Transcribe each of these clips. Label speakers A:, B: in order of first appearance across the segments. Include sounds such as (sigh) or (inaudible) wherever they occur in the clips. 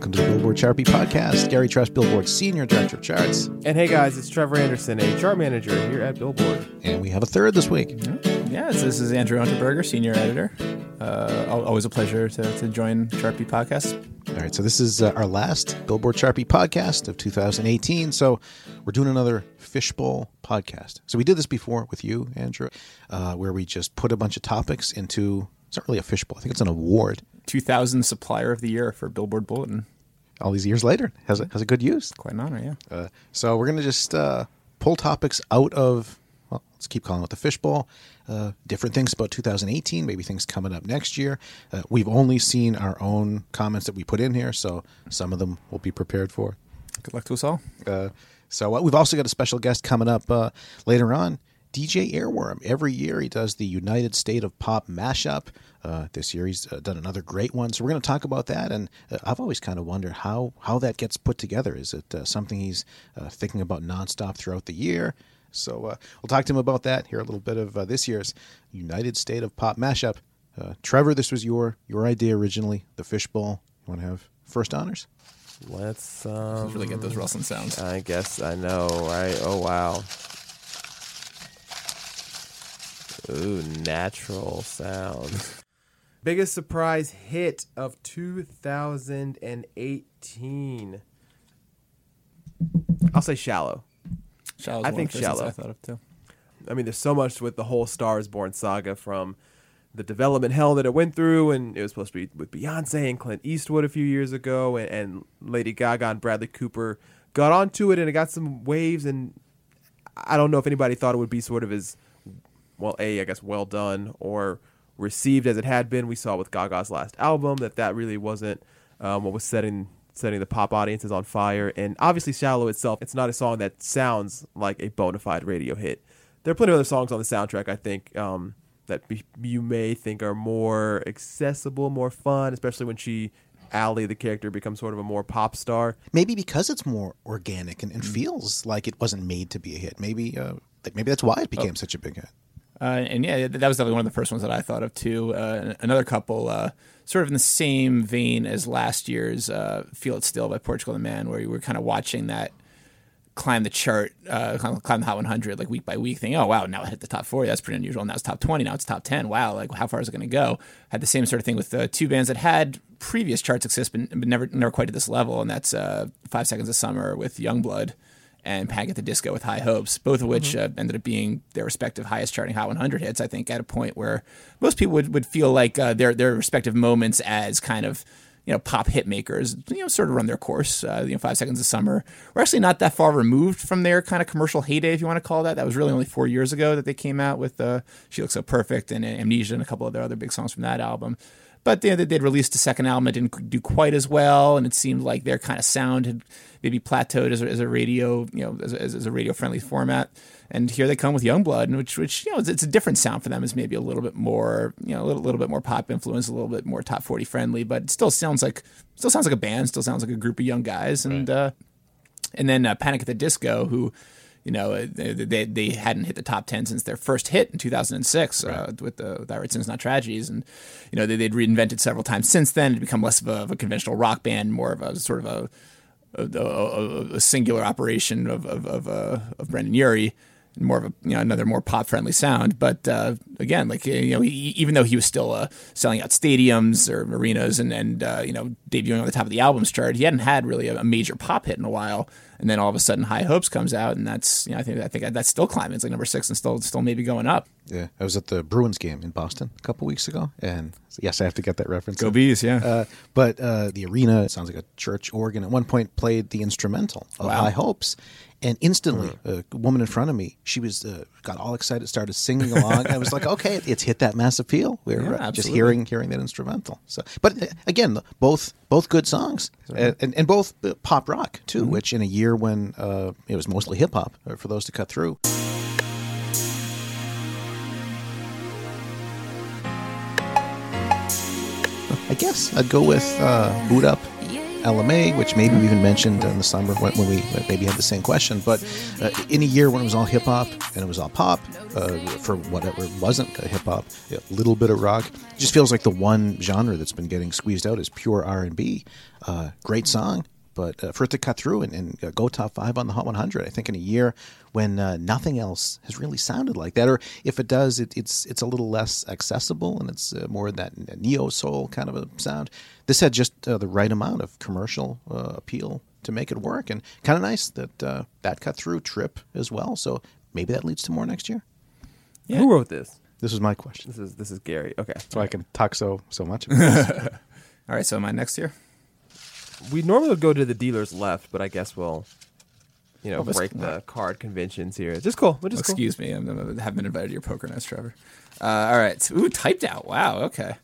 A: Welcome to the Billboard Chart Beat Podcast. Gary Trust, Billboard Senior Director of Charts.
B: And hey guys, it's Trevor Anderson, a chart manager here at Billboard.
A: And we have a third this week.
C: Yes, this is Andrew Unterberger, senior editor. Uh, always a pleasure to, to join Chart Beat Podcast.
A: All right, so this is uh, our last Billboard Chart Beat podcast of 2018. So we're doing another Fishbowl podcast. So we did this before with you, Andrew, uh, where we just put a bunch of topics into, it's not really a fishbowl, I think it's an award.
C: 2000 Supplier of the Year for Billboard Bulletin.
A: All these years later, has a, has a good use.
C: Quite an honor, yeah.
A: Uh, so we're going to just uh, pull topics out of, well, let's keep calling it the fishbowl. Uh, different things about 2018, maybe things coming up next year. Uh, we've only seen our own comments that we put in here, so some of them we'll be prepared for.
C: Good luck to us all.
A: Uh, so uh, we've also got a special guest coming up uh, later on. DJ Earworm. Every year he does the United State of Pop mashup. Uh, this year he's uh, done another great one. So we're going to talk about that. And uh, I've always kind of wondered how how that gets put together. Is it uh, something he's uh, thinking about nonstop throughout the year? So uh, we'll talk to him about that. Hear a little bit of uh, this year's United State of Pop mashup. Uh, Trevor, this was your your idea originally. The fishbowl. You want to have first honors?
B: Let's
C: Let's
B: um,
C: really get those rustling sounds.
B: I guess I know, right? Oh wow. Ooh, natural sound. (laughs) Biggest surprise hit of 2018. I'll say shallow.
C: Shallow's
B: I think
C: of the first ones
B: Shallow.
C: I thought of too.
B: I mean, there's so much with the whole Stars Born saga from the development hell that it went through, and it was supposed to be with Beyonce and Clint Eastwood a few years ago, and, and Lady Gaga and Bradley Cooper got onto it, and it got some waves, and I don't know if anybody thought it would be sort of as well, a I guess well done or received as it had been. We saw with Gaga's last album that that really wasn't um, what was setting setting the pop audiences on fire. And obviously, "Shallow" itself, it's not a song that sounds like a bona fide radio hit. There are plenty of other songs on the soundtrack. I think um, that be, you may think are more accessible, more fun, especially when she. Allie, the character, becomes sort of a more pop star.
A: maybe because it's more organic and, and
C: Mm.
A: feels like it wasn't made to be a hit. Maybe uh, maybe that's why it
C: Oh.
A: became such a big hit.
C: Uh, and yeah, that was definitely one of the first ones that I thought of too. Uh, another couple, uh, sort of in the same vein as last year's uh, "Feel It Still" by Portugal the Man, where you were kind of watching that climb the chart, uh, kind climb the Hot 100 like week by week, Thing, "Oh wow, now it hit the top 40. That's pretty unusual. Now it's top 20. Now it's top 10. Wow, like how far is it going to go?" Had the same sort of thing with two bands that had previous chart success, but, but never never quite to this level, and that's uh, Five Seconds of Summer with Youngblood and Panic at the Disco with High Hopes, both of which uh, ended up being their respective highest charting Hot 100 hits. I think at a point where most people would, would feel like uh, their their respective moments as kind of you know pop hit makers, you know, sort of run their course. Uh, you know, Five Seconds of Summer. We're actually not that far removed from their kind of commercial heyday, if you want to call that. That was really only four years ago that they came out with uh, She Looks So Perfect and Amnesia and a couple of their other big songs from that album. But you know, they'd released a second album that didn't do quite as well, and it seemed like their kind of sound had maybe plateaued as a, as a radio, you know, as a, as a radio friendly format. And here they come with Youngblood, which which you know it's, it's a different sound for them. It's maybe a little bit more, you know, a little, little bit more pop influence, a little bit more top forty friendly, but it still sounds like still sounds like a band, still sounds like a group of young guys, and uh, and then uh, Panic at the Disco, who You know, uh, they, they hadn't hit the top ten since their first hit in 2006 uh, with the with I Sins Not Tragedies, and you know they, they'd reinvented several times since then. To become less of a, of a conventional rock band, more of a sort of a a, a, a singular operation of of of, uh, of Brendon Urie, more of a you know another more pop friendly sound. But uh, again, like you know, he, even though he was still uh, selling out stadiums or arenas and and uh, you know debuting on the top of the albums chart, he hadn't had really a, a major pop hit in a while. And then all of a sudden, High Hopes comes out, and that's you know I think I think that's still climbing. It's like number six and still still maybe going up.
A: Yeah, I was at the Bruins game in Boston a couple weeks ago, and yes, I have to get that reference.
C: Go
A: in.
C: Bees, yeah.
A: Uh, but uh, the arena it sounds like a church organ. At one point, played the instrumental of
C: Wow.
A: High Hopes, and instantly, a woman in front of me, she was uh, got all excited, started singing along. I was like, (laughs) okay, it's hit that mass appeal. We're
C: Yeah,
A: uh, just hearing hearing that instrumental. So, but uh, again, both both good songs, and, and, and both uh, pop rock too.
C: Mm-hmm.
A: Which in a year when uh, it was mostly hip hop uh, for those to cut through. I guess I'd go with uh, Boo'd Up Ella Mai, which maybe we even mentioned in the summer when, we maybe had the same question. But uh, in a year when it was all hip hop and it was all pop, uh, for whatever wasn't hip hop, a little bit of rock, it just feels like the one genre that's been getting squeezed out is pure R and B. Uh, great song, but uh, for it to cut through and, and uh, go top five on the Hot 100, I think in a year when uh, nothing else has really sounded like that, or if it does, it, it's it's a little less accessible and it's uh, more that neo soul kind of a sound. This had just uh, the right amount of commercial uh, appeal to make it work, and kind of nice that uh, that cut through Trip as well. So maybe that leads to more next year.
B: Who wrote this?
A: This is my question,
B: This is this is Gary. Okay.
A: so I can talk so so much. (laughs) About this.
C: All right, so am I next year?
B: We normally would go to the dealer's left, but I guess we'll, you know,
C: Oh, that's-
B: break the card conventions here. Just cool. We're just cool.
C: Excuse me, I'm, I'm- I haven't been invited to your poker nights, Trevor. Uh, all right, ooh, typed out. Wow, okay.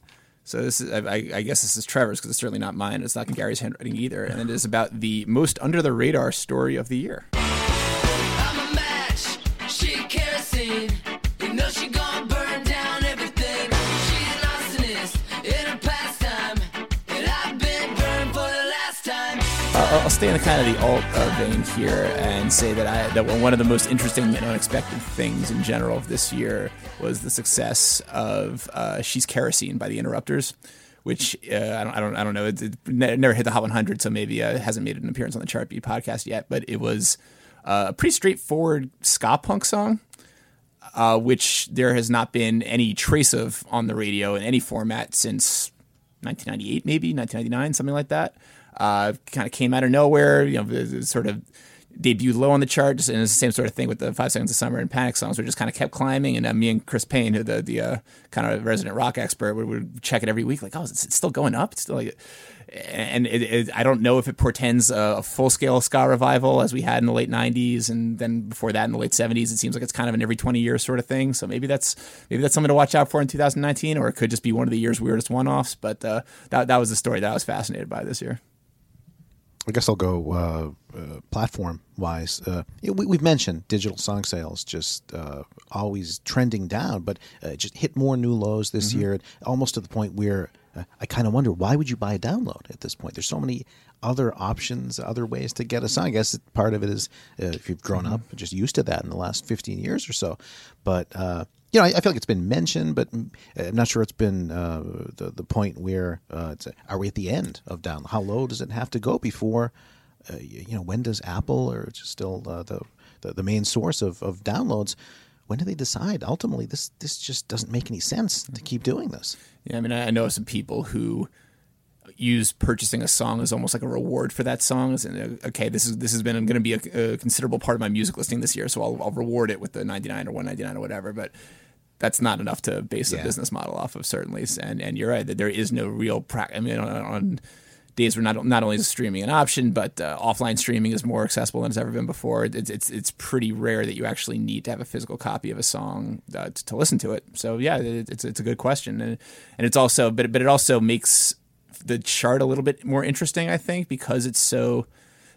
C: So this is, I, I I guess this is Trevor's because it's certainly not mine. It's not in Gary's handwriting either, and it is about the most under the radar story of the year.
D: I'm a match. She kerosene.
C: I'll, stay in the kind of the alt uh, vein here and say that I that one of the most interesting and unexpected things in general of this year was the success of uh, "She's Kerosene" by the Interrupters, which uh, I don't I don't I don't know it, it never hit the Hot 100, so maybe uh, it hasn't made an appearance on the Chart Beat podcast yet, but it was uh, a pretty straightforward ska punk song uh, which there has not been any trace of on the radio in any format since 1998, maybe 1999, something like that. Uh, kind of came out of nowhere, you know, sort of debuted low on the charts, and it's the same sort of thing with the Five Seconds of Summer and Panic songs, where just kind of kept climbing. And uh, me and Chris Payne, the the uh, kind of resident rock expert, would, would check it every week, like, oh, it's, it's still going up. It's still like, and it, it, I don't know if it portends a, a full scale ska revival as we had in the late '90s, and then before that in the late '70s. It seems like it's kind of an every 20 year sort of thing. So maybe that's maybe that's something to watch out for in 2019, or it could just be one of the year's weirdest one offs. But uh, that that was the story that I was fascinated by this year.
A: I guess I'll go uh, uh, platform wise. Uh, we, we've mentioned digital song sales just uh, always trending down, but uh, just hit more new lows this year, almost to the point where uh, I kind of wonder why would you buy a download at this point? There's so many other options, other ways to get a song. I guess part of it is uh, if you've grown up just used to that in the last 15 years or so, but. You know, I, I feel like it's been mentioned, but mm, I'm not sure it's been uh, the the point where uh, it's are we at the end of down? How low does it have to go before? Uh, you, know, when does Apple or still uh, the, the the main source of, of downloads? When do they decide? Ultimately, this this just doesn't make any sense to keep doing this.
C: Yeah, I mean, I know some people who use purchasing a song as almost like a reward for that song. In, uh, okay, this is this has been going to be a, a considerable part of my music listening this year, so I'll, I'll reward it with the ninety nine or one ninety nine or whatever. But that's not enough to base a
A: Yeah.
C: business model off of, certainly. And and you're right that there is no real. Pra- I mean, on, on days where not not only is streaming an option, but uh, offline streaming is more accessible than it's ever been before. It's it's it's pretty rare that you actually need to have a physical copy of a song uh, to, to listen to it. So yeah, it, it's it's a good question, and and it's also but but it also makes the chart a little bit more interesting, I think, because it's so.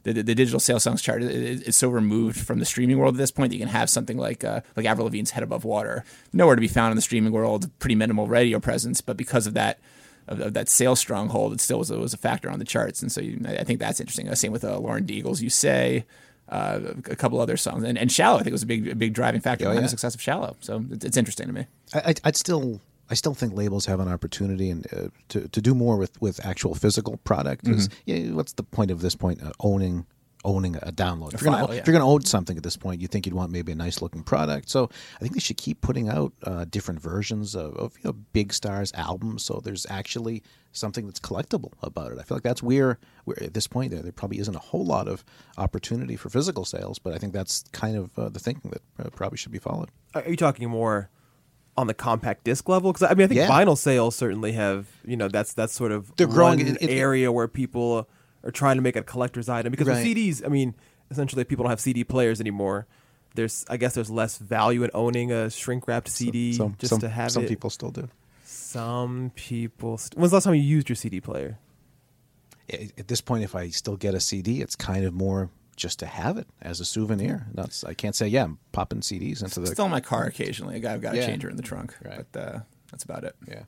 C: The, the, digital sales songs chart is is so removed from the streaming world at this point that you can have something like uh, like Avril Lavigne's "Head Above Water," nowhere to be found in the streaming world. Pretty minimal radio presence, but because of that of, of that sales stronghold, it still was, was a factor on the charts. And so you, I think that's interesting. Uh, Same with uh, Lauren Daigle's "You Say." uh, a couple other songs, and, and "Shallow" I think was a big a big driving factor
A: Oh,
C: behind
A: yeah.
C: the success of "Shallow." So it's, it's interesting to me.
A: I, I'd- I'd still, I still think labels have an opportunity and uh, to to do more with with actual physical product. 'cause,
C: Mm-hmm.
A: yeah, what's the point of this point uh, owning owning a download? If, you're
C: file,
A: gonna,
C: yeah.
A: if you're going to own something at this point, you think you'd want maybe a nice looking product. So I think they should keep putting out uh, different versions of, of you know big stars albums. So there's actually something that's collectible about it. I feel like that's where, where at this point there there probably isn't a whole lot of opportunity for physical sales, but I think that's kind of uh, the thinking that uh, probably should be followed.
B: Are you talking more on the compact disc level? Because I mean, I think
A: Yeah.
B: vinyl sales certainly have. You know, that's that's sort of
A: They're growing. It- it-
B: area where people are trying to make a collector's item. Because
A: Right.
B: with CDs, I mean, essentially, people don't have CD players anymore. There's, I guess, there's less value in owning a shrink wrapped CD
A: some,
B: just
A: some,
B: to have it.
A: some
B: it.
A: people still do.
B: Some people. St- When's the last time you used your CD player?
A: at this point, if I still get a CD, it's kind of more just to have it as a souvenir. That's I can't say yeah, I'm popping CDs into the
C: Still in my car occasionally. I've got a
A: Yeah.
C: changer in the trunk,
A: Right.
C: but uh, that's about it.
A: yeah.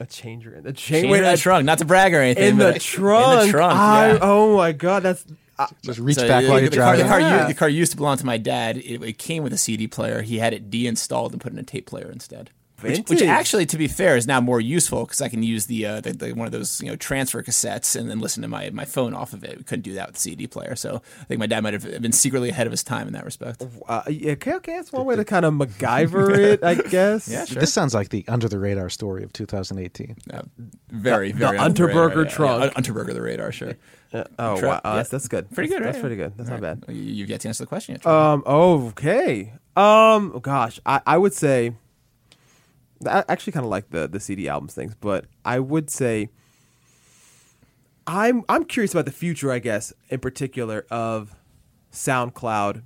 B: A changer in the
C: Changer
B: changer
C: in the trunk, not to brag or anything.
B: In the
C: but
B: trunk.
C: In the trunk.
B: I-
C: yeah.
B: Oh my god, that's. I
A: Just reach
C: So
A: back while you're
C: the car, the,
A: driving.
C: car,
B: Yeah.
C: u- the car used to belong to my dad. It, it came with a CD player. He had it deinstalled and put in a tape player instead. Which, which actually, to be fair, is now more useful because I can use the, uh, the, the one of those you know transfer cassettes and then listen to my, my phone off of it. We couldn't do that with the CD player, so I think my dad might have been secretly ahead of his time in that respect.
B: Uh, yeah, okay, okay, that's one way to kind of MacGyver (laughs) it, I guess.
C: Yeah, sure.
A: This sounds like the under the radar story of 2018.
C: Uh, very,
B: The-
C: very
B: the
C: under the
B: Unterberger
C: radar,
B: trunk.
C: Yeah, Unterberger the radar, sure.
B: Oh
C: Tra-
B: wow,
C: yeah.
B: that's, that's good.
C: Pretty
B: That's-
C: good,
B: That's
C: right?
B: pretty good. That's not bad.
C: You, you get to answer the question yet.
B: Um. Okay. Um. oh, Gosh, I, I would say. I actually kind of like the the CD albums things, but I would say. I'm I'm curious about the future. I guess in particular of SoundCloud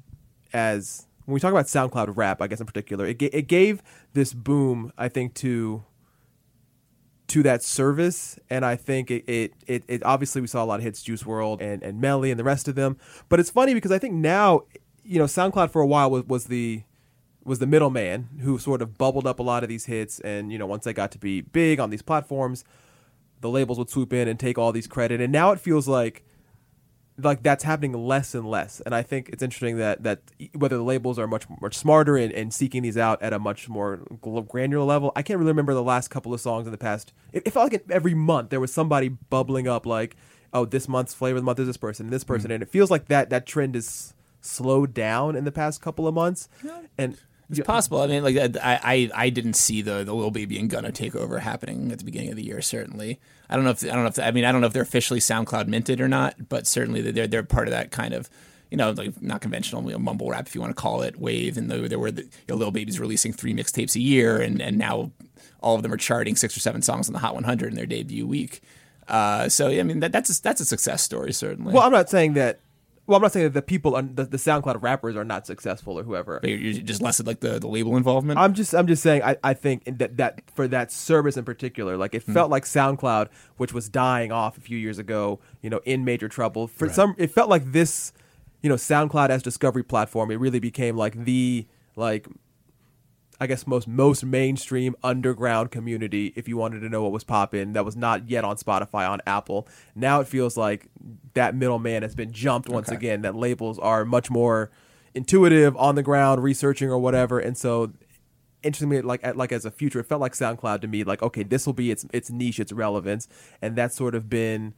B: as when we talk about SoundCloud rap. I guess in particular, it it gave this boom. I think to to that service, and I think it, it, it, it obviously we saw a lot of hits, Juice WRLD and and Melly and the rest of them. But it's funny because I think now, you know, SoundCloud for a while was, was the was the middleman who sort of bubbled up a lot of these hits, and you know, once they got to be big on these platforms, the labels would swoop in and take all these credit, and now it feels like like that's happening less and less. And i think it's interesting that that whether the labels are much much smarter in, in seeking these out at a much more granular level i can't really remember the last couple of songs in the past. It, it felt like every month there was somebody bubbling up like oh this month's flavor of the month is this person this hmm. person. And it feels like that that trend is slowed down in the past couple of months. And
C: It's possible. I mean, like I, I, I didn't see the the Lil Baby and Gunna takeover happening at the beginning of the year. Certainly, I don't know if I don't know if I mean I don't know if they're officially SoundCloud minted or not, but certainly they're they're part of that kind of you know like not conventional you know, mumble rap if you want to call it wave. And there there were the you know, Lil Baby's releasing three mixtapes a year, and and now all of them are charting six or seven songs on the Hot 100 in their debut week. Uh, so I mean that, that's a, that's a success story certainly.
B: well i'm not saying that well i'm not saying that the people are, the, the soundcloud rappers are not successful or whoever
C: But you're just less of like the, the label involvement.
B: I'm just I'm just saying I, I think that that for that service in particular, like it hmm. felt like SoundCloud, which was dying off a few years ago, you know, in major trouble. For some, it felt like this, you know, SoundCloud as discovery platform, it really became like the like. I guess most most mainstream underground community. If you wanted to know what was popping, that was not yet on Spotify on Apple. Now it feels like that middleman has been jumped once again. That labels are much more intuitive on the ground, researching or whatever, and so interestingly, like at, like as a future, it felt like SoundCloud to me. Like okay, this will be its its niche, its relevance, and that's sort of been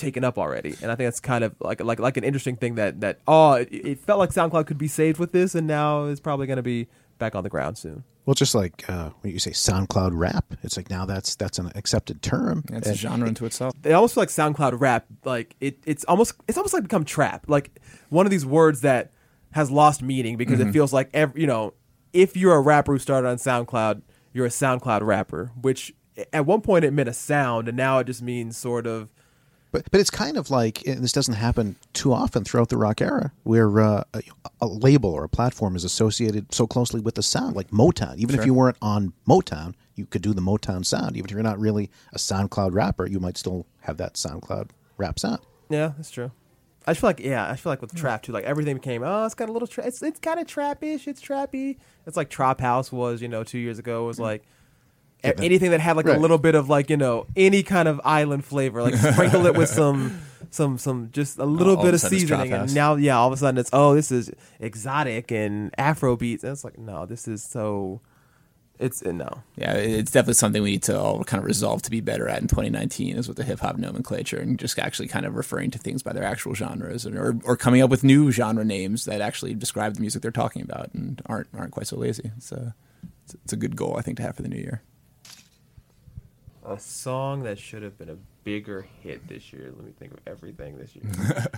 B: taken up already. And I think that's kind of like like like an interesting thing that that oh, it, it felt like SoundCloud could be saved with this, and now it's probably going to be back on the ground soon.
A: Well, just like uh, when you say SoundCloud rap, it's like now that's that's an accepted term.
C: it's a
A: And-
C: genre unto itself.
B: It almost feel like SoundCloud rap, like it, it's almost it's almost like become trap, like one of these words that has lost meaning because it feels like every you know, if you're a rapper who started on SoundCloud, you're a SoundCloud rapper, which at one point it meant a sound, and now it just means sort of
A: But but it's kind of like and this doesn't happen too often throughout the rock era, where uh, a, a label or a platform is associated so closely with the sound, like Motown. Even if you weren't on Motown, you could do the Motown sound. Even if you're not really a SoundCloud rapper, you might still have that SoundCloud rap sound.
B: Yeah, that's true. I feel like yeah, I feel like with trap too, like everything became oh, it's got a little tra- it's it's kind of trappish, it's trappy. It's like Trap House was, you know, two years ago. It was like a- anything that had like
A: Right.
B: a little bit of like you know any kind of island flavor, like sprinkle it with (laughs) some some some just a little
C: all
B: bit
C: of
B: of seasoning, and now yeah, all of a sudden it's oh this is exotic and Afro beats, and it's like no, this is so. It's uh, no.
C: Yeah, it's definitely something we need to all kind of resolve to be better at in 2019 is with the hip hop nomenclature and just actually kind of referring to things by their actual genres and, or, or coming up with new genre names that actually describe the music they're talking about and aren't aren't quite so lazy. A, it's it's a good goal I think to have for the new year.
B: A song that should have been a bigger hit this year. Let me think of everything this year.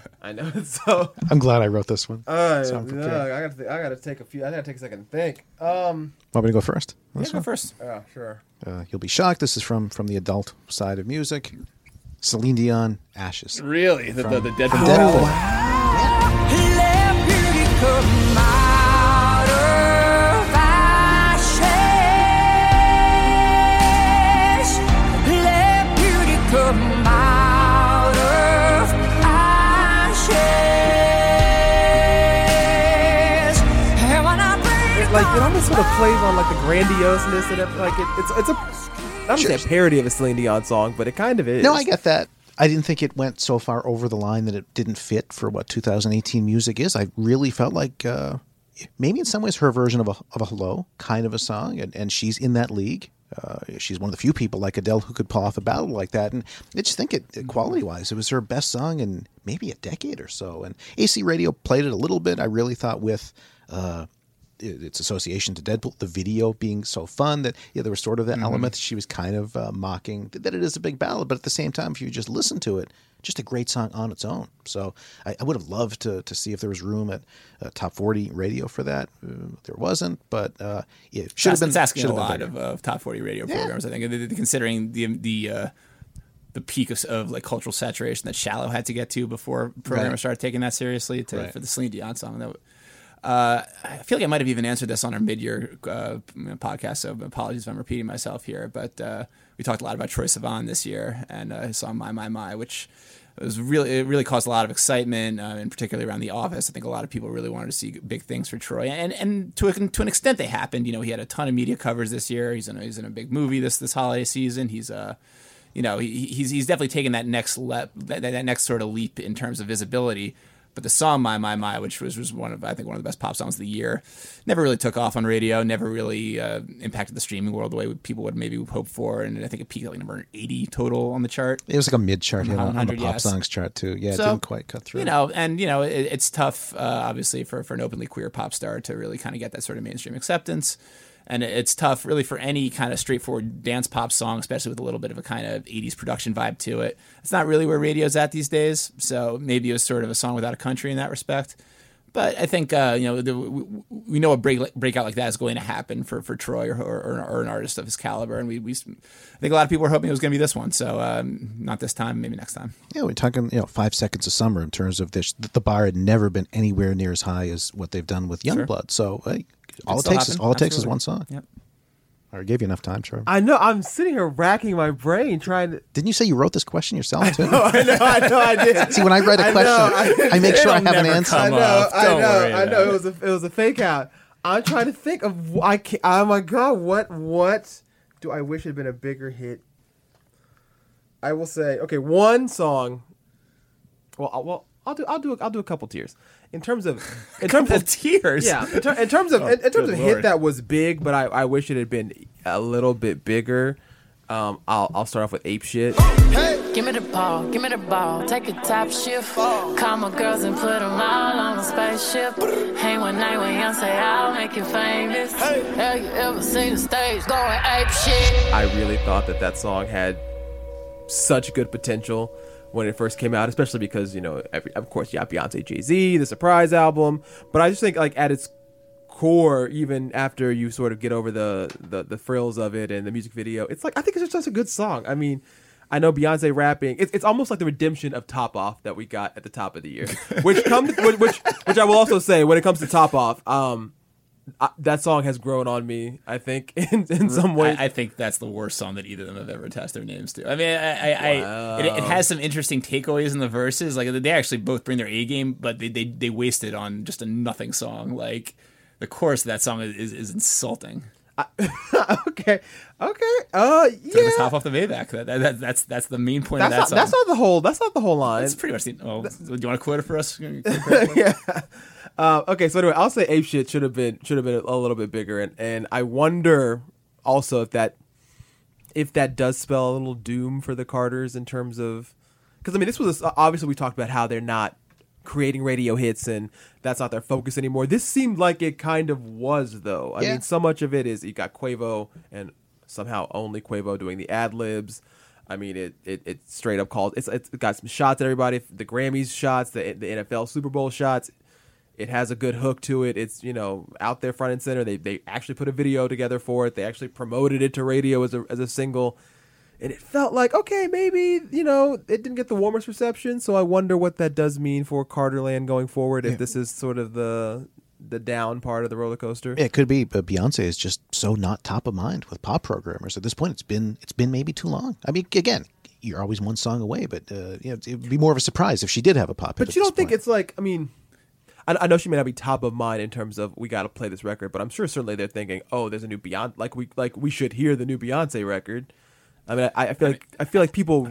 B: (laughs) I know it's (laughs) so.
A: I'm glad I wrote this one.
B: Uh,
A: So I'm
B: no. I got to. I got to take a few. I got to take a second to think. Um.
A: Want me to go first?
C: Yeah, go first.
B: Yeah. Sure.
A: Uh, you'll be shocked. This is from from the adult side of music. Celine Dion, Ashes.
C: Really, the, the, the Deadpool.
A: From Deadpool.
B: It, almost sort of plays on like the grandioseness and it, like it, it's it's a. I don't say a parody of a Celine Dion song, but it kind of is.
A: No, I get that. I didn't think it went so far over the line that it didn't fit for what 2018 music is. I really felt like uh, maybe in some ways her version of a of a hello kind of a song, and, and she's in that league. Uh, she's one of the few people like Adele who could pull off a battle like that, and I just think it quality wise, it was her best song in maybe a decade or so. And AC Radio played it a little bit. I really thought with. Uh, its association to Deadpool, the video being so fun that yeah, there was sort of that element. She was kind of uh, mocking that it is a big ballad, but at the same time, if you just listen to it, just a great song on its own. So I, I would have loved to to see if there was room at uh, top forty radio for that. Uh, there wasn't, but uh, yeah, should have been.
C: it's asking a lot of, of top 40 radio programs. I think considering the the uh, the peak of, of like cultural saturation that Shallow had to get to before programmers
A: Right.
C: started taking that seriously to,
A: Right.
C: for the Celine Dion song. That, uh, I feel like I might have even answered this on our mid-year uh, podcast, so apologies if I'm repeating myself here. But uh, we talked a lot about Troye Sivan this year and uh, his song "My My My," which was really it really caused a lot of excitement, uh, and particularly around the office. I think a lot of people really wanted to see big things for Troye, and and to a, to an extent they happened. You know, he had a ton of media covers this year. He's in a, he's in a big movie this this holiday season. He's uh you know he, he's he's definitely taken that next lep that, that next sort of leap in terms of visibility. But the song "My My My," which was, was one of I think one of the best pop songs of the year, never really took off on radio. Never really uh, impacted the streaming world the way people would maybe hope for. And I think it peaked at like number eighty total on the chart.
A: It was like a mid chart hit on, on the pop
C: yes.
A: songs chart too. Yeah, it didn't quite cut through.
C: You know, and you know, it, it's tough, uh, obviously, for for an openly queer pop star to really kind of get that sort of mainstream acceptance. And it's tough, really, for any kind of straightforward dance pop song, especially with a little bit of a kind of '80s production vibe to it. It's not really where radio's at these days. So maybe it was sort of a song without a country in that respect. But I think uh, you know the, we, we know a break breakout like that is going to happen for, for Troye or, or, or an artist of his caliber, and we, we I think a lot of people were hoping it was going to be this one. So um, not this time, maybe next time.
A: Yeah, we're talking, you know, five seconds of summer in terms of this. The bar had never been anywhere near as high as what they've done with Youngblood. So hey, all it
C: still
A: takes is all it takes is one song.
C: Yep.
A: I gave you enough time, Trevor.
B: I know. I'm sitting here racking my brain trying to.
A: Didn't you say you wrote this question yourself (laughs) too?
B: I know. I know. I did.
A: See, when I write a question,
B: know,
A: I, make sure I have an answer.
B: I know. I know,
C: worry
B: I know. It was a it was a fake out. I'm trying to think of I can't, Oh my god, what what do I wish it had been a bigger hit? I will say okay, one song. Well, I'll, well, I'll do I'll do I'll do a couple tiers in terms of (laughs) in terms of
C: tears.
B: Yeah, in, ter- in terms of in, in terms
C: good
B: of hit that was big, but I, I wish it had been a little bit bigger. Um, I'll I'll start off with ape shit.
E: Give me the ball, give me the ball, take a top shift. Call my girls and put them all on a spaceship. Hang one night with Beyonce, I'll make you famous. Have you ever seen the stage going ape shit?
B: I really thought that that song had such good potential when it first came out, especially because you know, every, of course, you got Beyonce, Jay Z, the surprise album. But I just think, like at its core, even after you sort of get over the the, the frills of it and the music video, it's like I think it's just a good song. I mean. I know Beyonce rapping. It's, it's almost like the redemption of Top Off that we got at the top of the year, which comes (laughs) which, which which I will also say when it comes to Top Off, um, I, that song has grown on me. I think (laughs) in, in some way.
C: I, I think that's the worst song that either of them have ever attached their names to. I mean, I, I, I it, it has some interesting takeaways in the verses. Like they actually both bring their A game, but they, they they wasted on just a nothing song. Like the chorus of that song is is, is insulting. (laughs)
B: okay, okay, uh, yeah.
C: the top off the Maybach. That, that, that- that's that's the main point
B: That's
C: of that
B: not,
C: song.
B: that's not the whole. That's not the whole line.
C: That's pretty much the. Oh, do you want to (laughs) quote it for us?
B: yeah. Uh, okay, so anyway, I'll say ape shit should have been should have been a little bit bigger, and and I wonder also if that if that does spell a little doom for the Carters in terms of because I mean this was obviously we talked about how they're not creating radio hits and that's not their focus anymore. This seemed like it kind of was though. I
A: Yeah.
B: mean, so much of it is you got Quavo and somehow only Quavo doing the ad libs. I mean, it, it it straight up called it's it's got some shots at everybody. The Grammys shots, the the NFL Super Bowl shots. It has a good hook to it. It's you know out there front and center. They they actually put a video together for it. They actually promoted it to radio as a as a single, and it felt like okay maybe you know it didn't get the warmest reception. So I wonder what that does mean for Carterland going forward. If this is sort of the the down part of the roller coaster.
A: It could be, but Beyonce is just so not top of mind with pop programmers at this point. It's been it's been maybe too long. I mean, again, you're always one song away, but uh, you know, it would be more of a surprise if she did have a pop. hit
B: But you don't think
A: point.
B: it's like I mean, I, I know she may not be top of mind in terms of we got to play this record, but I'm sure certainly they're thinking, oh, there's a new Beyonce, like we like we should hear the new Beyonce record. I mean, I, I feel like I feel like people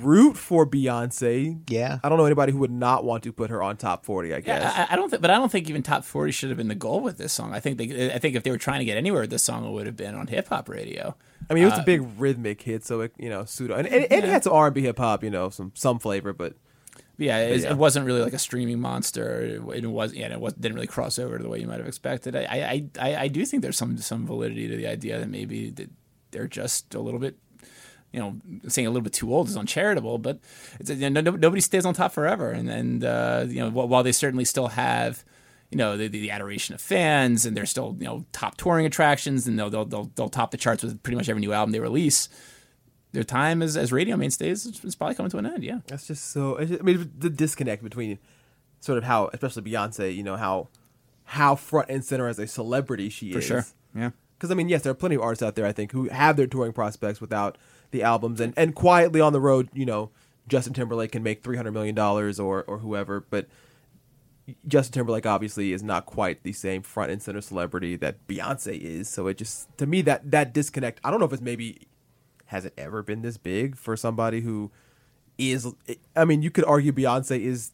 B: root for Beyonce.
A: Yeah.
B: I don't know anybody who would not want to put her on top forty. I guess.
C: Yeah, I, I don't think, but I don't think even top forty should have been the goal with this song. I think they, I think if they were trying to get anywhere with this song, it would have been on hip hop radio.
B: I mean, it was
C: Uh,
B: a big rhythmic hit, so it you know pseudo and, and, and it had some R and B hip hop, you know, some some flavor, but
C: Yeah, it,
B: yeah.
C: it wasn't really like a streaming monster. It, it was, yeah, it was, didn't really cross over the way you might have expected. I, I, I, I do think there's some some validity to the idea that maybe that they're just a little bit, you know, saying a little bit too old is uncharitable. But it's, you know, no, nobody stays on top forever, and and uh, you know, while they certainly still have. You know the, the adoration of fans, and they're still you know top touring attractions, and they'll they'll they'll, they'll top the charts with pretty much every new album they release. Their time as as radio mainstays is probably coming to an end. Yeah,
B: That's just so. it's just- I mean, the disconnect between sort of how, especially Beyonce, you know how how front and center as a celebrity she
C: for
B: is.
C: sure. Yeah.
B: Because I mean, yes, there are plenty of artists out there I think who have their touring prospects without the albums, and and quietly on the road, you know, Justin Timberlake can make three hundred million dollars or or whoever, but Justin Timberlake obviously is not quite the same front and center celebrity that Beyonce is. So it just to me that that disconnect. I don't know if it's maybe has it ever been this big for somebody who is. I mean, you could argue Beyonce is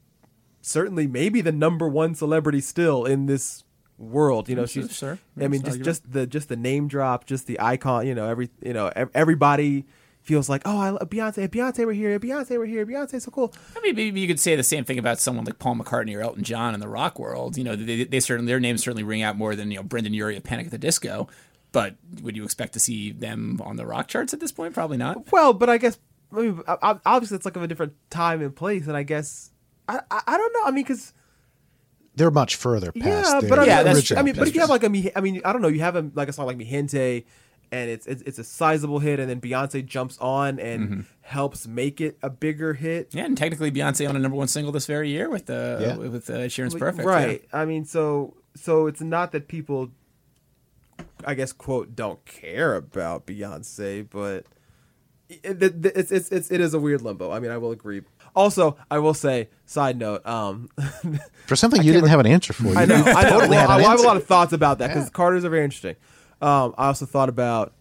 B: certainly maybe the number one celebrity still in this world. You know,
C: mm,
B: she's.
C: sure.
B: I mean, just just the just the name drop, just the icon. You know, every you know everybody feels like oh I love Beyonce. Beyonce were here. Beyonce were here. Beyonce's so cool.
C: I mean, maybe you could say the same thing about someone like Paul McCartney or Elton John in the rock world. You know, they, they certainly their names certainly ring out more than you know Brendon Urie of Panic at the Disco. But would you expect to see them on the rock charts at this point? Probably not.
B: Well, but I guess I mean, o- o- obviously it's like of a different time and place, and I guess I I, I don't know. I mean, because
A: they're much further past.
B: yeah, but I mean,
C: Yeah, that's
A: original
B: I mean, but if you have like a Mi- I mean, I don't know, you have a like a song like Mi Gente, and it's it's, it's a sizable hit, and then Beyonce jumps on and helps make it a bigger hit.
C: Yeah, and technically Beyonce on a number one single this very year with uh,
A: Yeah.
C: with uh,
B: Sheeran's
C: Perfect.
B: right? I mean, so so it's not that people, I guess, quote, don't care about Beyonce, but it, it, it's, it's it's it is a weird limbo. I mean, I will agree. Also, I will say, side note, um, (laughs)
A: for something you didn't have an answer for. You (laughs)
B: I know, I know.
A: totally
B: Well, I,
A: an
B: I have a lot of thoughts about that because
A: Yeah.
B: Carters are very interesting. Um, I also thought about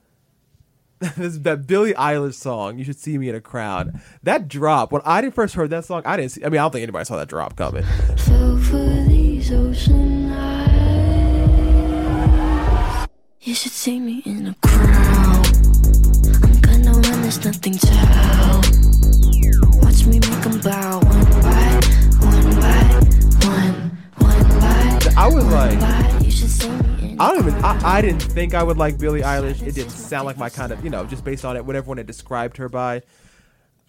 B: (laughs) this that Billie Eilish song. You should see me in a crowd. That drop when I did first heard that song, I didn't see. I mean, I don't think anybody saw that drop coming.
D: Fell for these ocean eyes. You should see me in a crowd. I'm gonna run, there's nothing to help. Watch me make 'em bow one by one by one, one by
B: I was like.
D: by. You should see me in
B: I don't even. I, I didn't think I would like Billie Eilish. It didn't sound like my kind of, you know, just based on it, what everyone had described her by.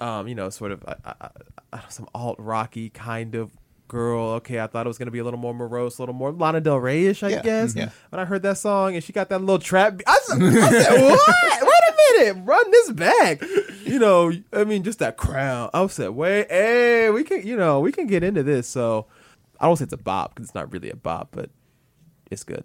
B: Um, you know, sort of uh, uh, uh, some alt rocky kind of girl. Okay, I thought it was gonna be a little more morose, a little more Lana Del Rey ish, I
A: Yeah,
B: guess.
A: yeah.
B: When I heard that song and she got that little trap, I said, I said (laughs) "What? Wait a minute, run this back." You know, I mean, just that crowd. I was said, "Wait, hey, we can, you know, we can get into this." So, I don't say it's a bop because it's not really a bop, but it's good.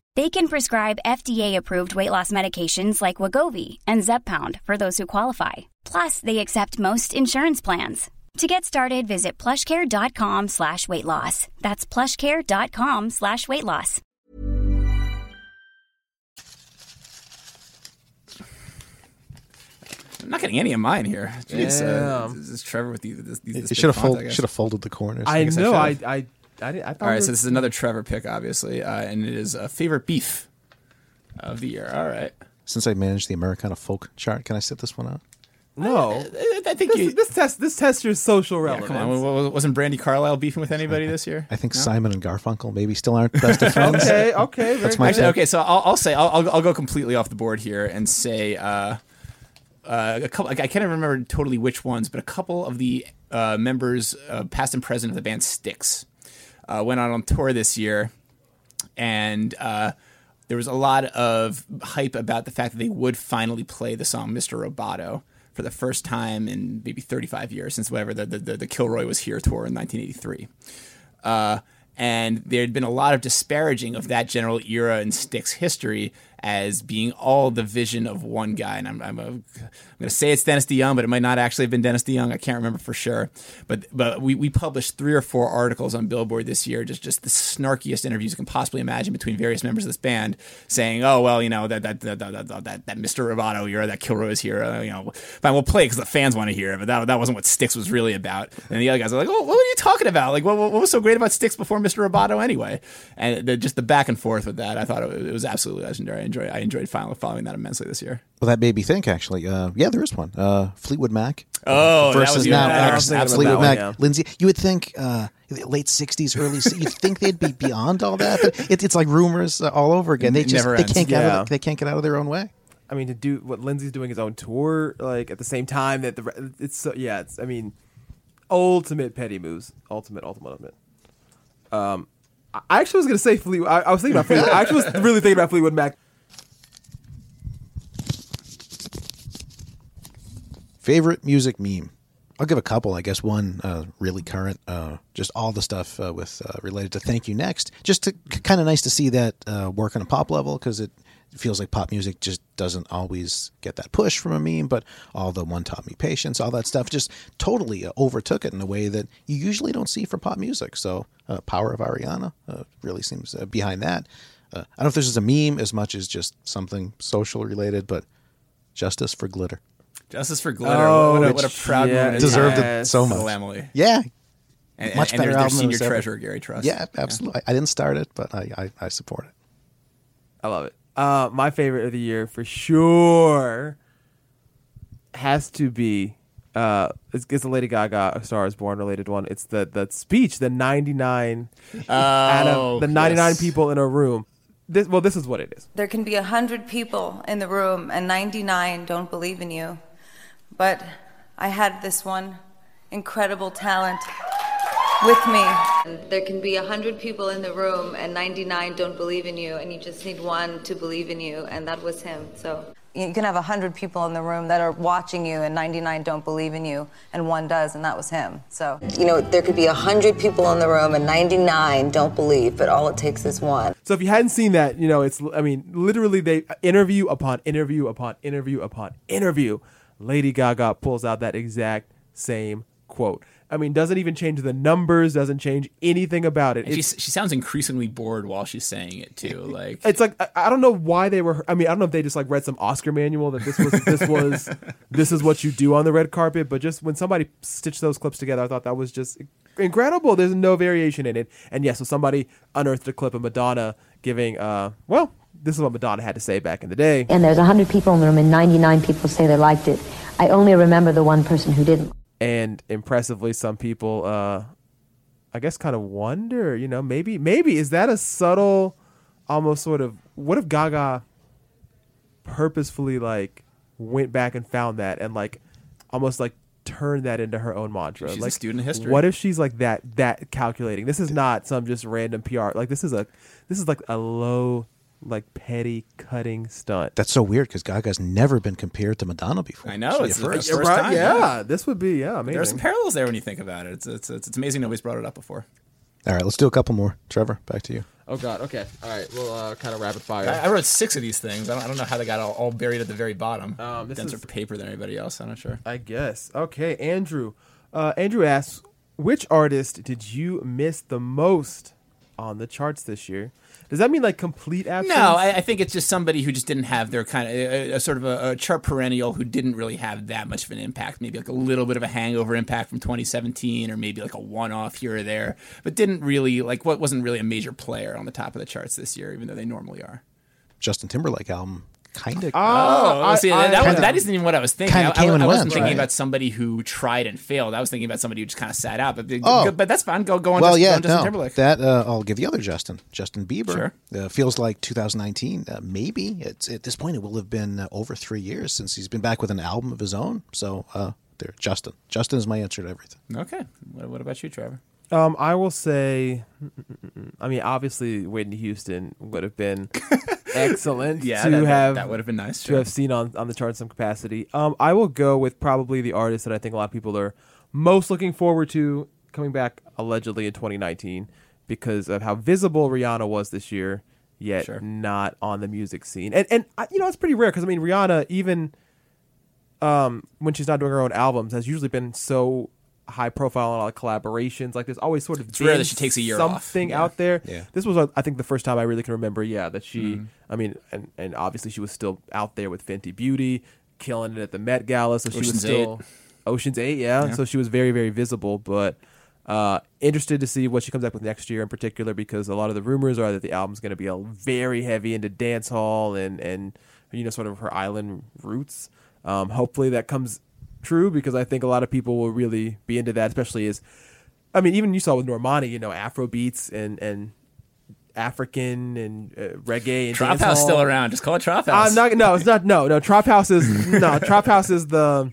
F: They can prescribe FDA-approved weight loss medications like Wegovy and Zepbound for those who qualify. Plus, they accept most insurance plans. To get started, visit plushcare.com slash weight loss. That's plushcare.com slash weight loss.
C: I'm not getting any of mine here. Jeez, uh, this is Trevor with these. This, these,
A: You
C: this
A: should have
C: big font, I
A: folded. Should have folded the corners.
B: I
C: I
B: know. I
C: should've.
B: I I, didn't, I thought.
C: All
B: we
C: right, so this is another Trevor pick, obviously, uh, and it is a favorite beef of the year. All right,
A: Since I manage the Americana folk chart, can I sit this one out?
B: no.
C: I, I think
B: This,
C: you.
B: this test this tests your social
C: yeah, come on, wa- wa- wasn't Brandi Carlile beefing with anybody this year?
A: I think Simon and Garfunkel maybe still aren't best of friends.
B: Okay, okay,
A: That's my
B: good.
C: Actually, okay, so I'll, I'll say I'll, I'll I'll go completely off the board here and say uh, uh, a couple. I can't remember totally which ones, but a couple of the uh, members, uh, past and present of the band Styx, uh, went out on tour this year, and uh, there was a lot of hype about the fact that they would finally play the song "Mr. Roboto." For the first time in maybe 35 years since whatever the the, the, Kilroy was here tour in 1983 uh, and there had been a lot of disparaging of that general era in Styx history as being all the vision of one guy. And I'm, I'm, a, I'm going to say it's Dennis DeYoung, but it might not actually have been Dennis DeYoung. I can't remember for sure. But but we, we published three or four articles on Billboard this year, just just the snarkiest interviews you can possibly imagine between various members of this band, saying, "Oh well, you know that that that that, that, that, that Mr. Roboto era, that Kilroy is here, uh, you know, fine, we'll play because the fans want to hear it, but that that wasn't what Styx was really about." And the other guys are like, "Oh, what were you talking about? Like, what, what was so great about Styx before Mr. Roboto anyway?" And the, just the back and forth with that, I thought it, it was absolutely legendary. I enjoyed I enjoyed following, following that immensely this year.
A: Well, that made me think. Actually, uh, yeah, there is one. Uh, Fleetwood Mac.
C: Oh, that
A: versus
C: was
A: now
C: even better. I
A: ex
C: was thinking about
A: Fleetwood
B: that one,
A: Mac.
B: yeah.
A: Lindsay, you would think uh, late '60s, early. You'd think they'd be beyond all that, but it, it's like rumors uh, all over again. They
C: It
A: just
C: never
A: they
C: ends.
A: can't get out of, they can't get out of their own way.
B: I mean, to do what Lindsay's doing his own tour, like at the same time that the it's so yeah, it's I mean, ultimate petty moves, ultimate, ultimate, ultimate. Um, I I actually was gonna say Fleetwood. I, I was thinking about Fleetwood. I actually was really thinking about Fleetwood Mac.
A: Favorite music meme. I'll give a couple. I guess one uh, really current. Uh, just all the stuff uh, with uh, related to "Thank You Next." Just to kind of nice to see that uh, work on a pop level because it feels like pop music just doesn't always get that push from a meme. But all the "One Taught Me Patience," all that stuff, just totally uh, overtook it in a way that you usually don't see for pop music. So, "Power of Ariana" really seems behind that. I don't know if this is a meme as much as just something social related, but "Justice for Glitter."
C: Justice for Glitter.
B: Oh,
C: what, a, what a proud
B: yeah,
C: moment.
A: Deserved it so much.
C: Emily.
A: Yeah,
C: And,
A: Much
C: and,
A: better
C: and their,
A: album
C: their
A: than
C: senior
A: was ever-
C: treasurer, Gary Trust.
A: Yeah, absolutely. I, I didn't start it, but I, I, I support it.
B: I love it. Uh, my favorite of the year for sure has to be uh, it's, it's the Lady Gaga A Star Is Born related one. It's the the speech, the ninety nine out
C: Oh,
B: of the ninety nine
C: yes.
B: people in a room. This well, this is what it is.
G: There can be a hundred people in the room and 99 don't believe in you. But I had this one incredible talent with me. There can be a hundred people in the room and 99 don't believe in you, and you just need one to believe in you, and that was him. So you can have a hundred people in the room that are watching you, and 99 don't believe in you, and one does, and that was him. So
H: You know, there could be a hundred people in the room and 99 don't believe, but all it takes is one.
B: So if you hadn't seen that, you know, it's I mean, literally they interview upon interview upon interview upon interview, Lady Gaga pulls out that exact same quote. I mean, doesn't even change the numbers, doesn't change anything about it.
C: She, she sounds increasingly bored while she's saying it too. Like
B: it's like I, I don't know why they were. I mean, I don't know if they just like read some Oscar manual that this was this was (laughs) this is what you do on the red carpet. But just when somebody stitched those clips together, I thought that was just incredible. There's no variation in it. And yes, so somebody unearthed a clip of Madonna giving. uh Well, this is what Madonna had to say back in the day.
I: And there's 100 people in the room, and 99 people say they liked it. I only remember the one person who didn't.
B: and impressively some people uh i guess kind of wonder you know maybe maybe is that a subtle almost sort of what if gaga purposefully like went back and found that and like almost like turned that into her own mantra
C: She's a
B: like
C: student of history.
B: what if she's like that that calculating this is not some just random pr like this is a this is like a low like petty cutting stunt
A: That's so weird because Gaga's never been compared to Madonna before.
C: I know,
A: Should
C: it's
A: a
C: the
A: first.
C: first time,
B: yeah,
C: yeah.
B: this would be yeah amazing
C: there are some parallels there when you think about it. It's it's it's, it's amazing nobody's brought it up before.
A: All right, let's do a couple more. Trevor, back to you.
B: oh god okay all right we'll uh, kind of rapid fire
C: I, I wrote six of these things. I don't, I don't know how they got all, all buried at the very bottom.
B: Um, this
C: Denser
B: is-
C: paper than anybody else. I'm not sure.
B: I guess. Okay, Andrew. Uh, Andrew asks, which artist did you miss the most on the charts this year? Does that mean like complete absence?
C: No, I, I think it's just somebody who just didn't have their kind of a, a sort of a, a chart perennial who didn't really have that much of an impact. Maybe like a little bit of a hangover impact from 2017, or maybe like a one-off here or there, but didn't really like what wasn't really a major player on the top of the charts this year, even though they normally are.
A: Justin Timberlake album, kind of.
C: Oh,
B: I-
C: see,
B: I-
C: that, was,
A: kinda-
C: that isn't even what I was thinking. I, I, I wasn't
A: went,
C: thinking
A: right?
C: about somebody who tried and failed. I was thinking about somebody who just kind of sat out. But
A: Oh.
C: but that's fine. Go go on.
A: well,
C: Justin,
A: yeah,
C: go on Justin
A: no,
C: Timberlake.
A: that uh, I'll give the other Justin, Justin Bieber.
C: Sure.
A: Uh, feels like 2019. Uh, maybe it's at this point it will have been uh, over three years since he's been back with an album of his own. So uh, there, Justin. Justin is my answer to everything.
C: okay. What, what about you, Trevor?
B: Um, I will say, (laughs) I mean, obviously, Whitney Houston would have been (laughs) excellent (laughs)
C: Yeah,
B: to
C: that-
B: have
C: that would have been nice,
B: to
C: sure.
B: have seen on on the chart in some capacity. Um, I will go with probably the artist that I think a lot of people are most looking forward to coming back allegedly in 2019 because of how visible Rihanna was this year, yet
C: Sure.
B: not on the music scene. And and you know, it's pretty rare because I mean, Rihanna even um, when she's not doing her own albums, has usually been so high profile in all the collaborations. Like there's always sort of
C: It's rare that she takes a year off.
B: something
C: Yeah.
B: out there.
A: Yeah.
B: This was, I think, the first time I really can remember. Yeah, that she.
C: Mm-hmm.
B: I mean, and and obviously she was still out there with Fenty Beauty, killing it at the Met Gala. So she was
C: Ocean's
B: still Ocean's Eight. Yeah.
C: Yeah.
B: So she was very very visible, but. Uh, interested to see what she comes up with next year in particular because a lot of the rumors are that the album's going to be a very heavy into dance hall and and you know sort of her island roots. Um, hopefully that comes true because I think a lot of people will really be into that, especially as I mean, even you saw with Normani, you know, Afro beats and and African and uh, reggae and
C: Trop House still around. Just call it Trop House.
B: I'm not. No, it's not. No, no. Trop House is no. (laughs) Trop House is the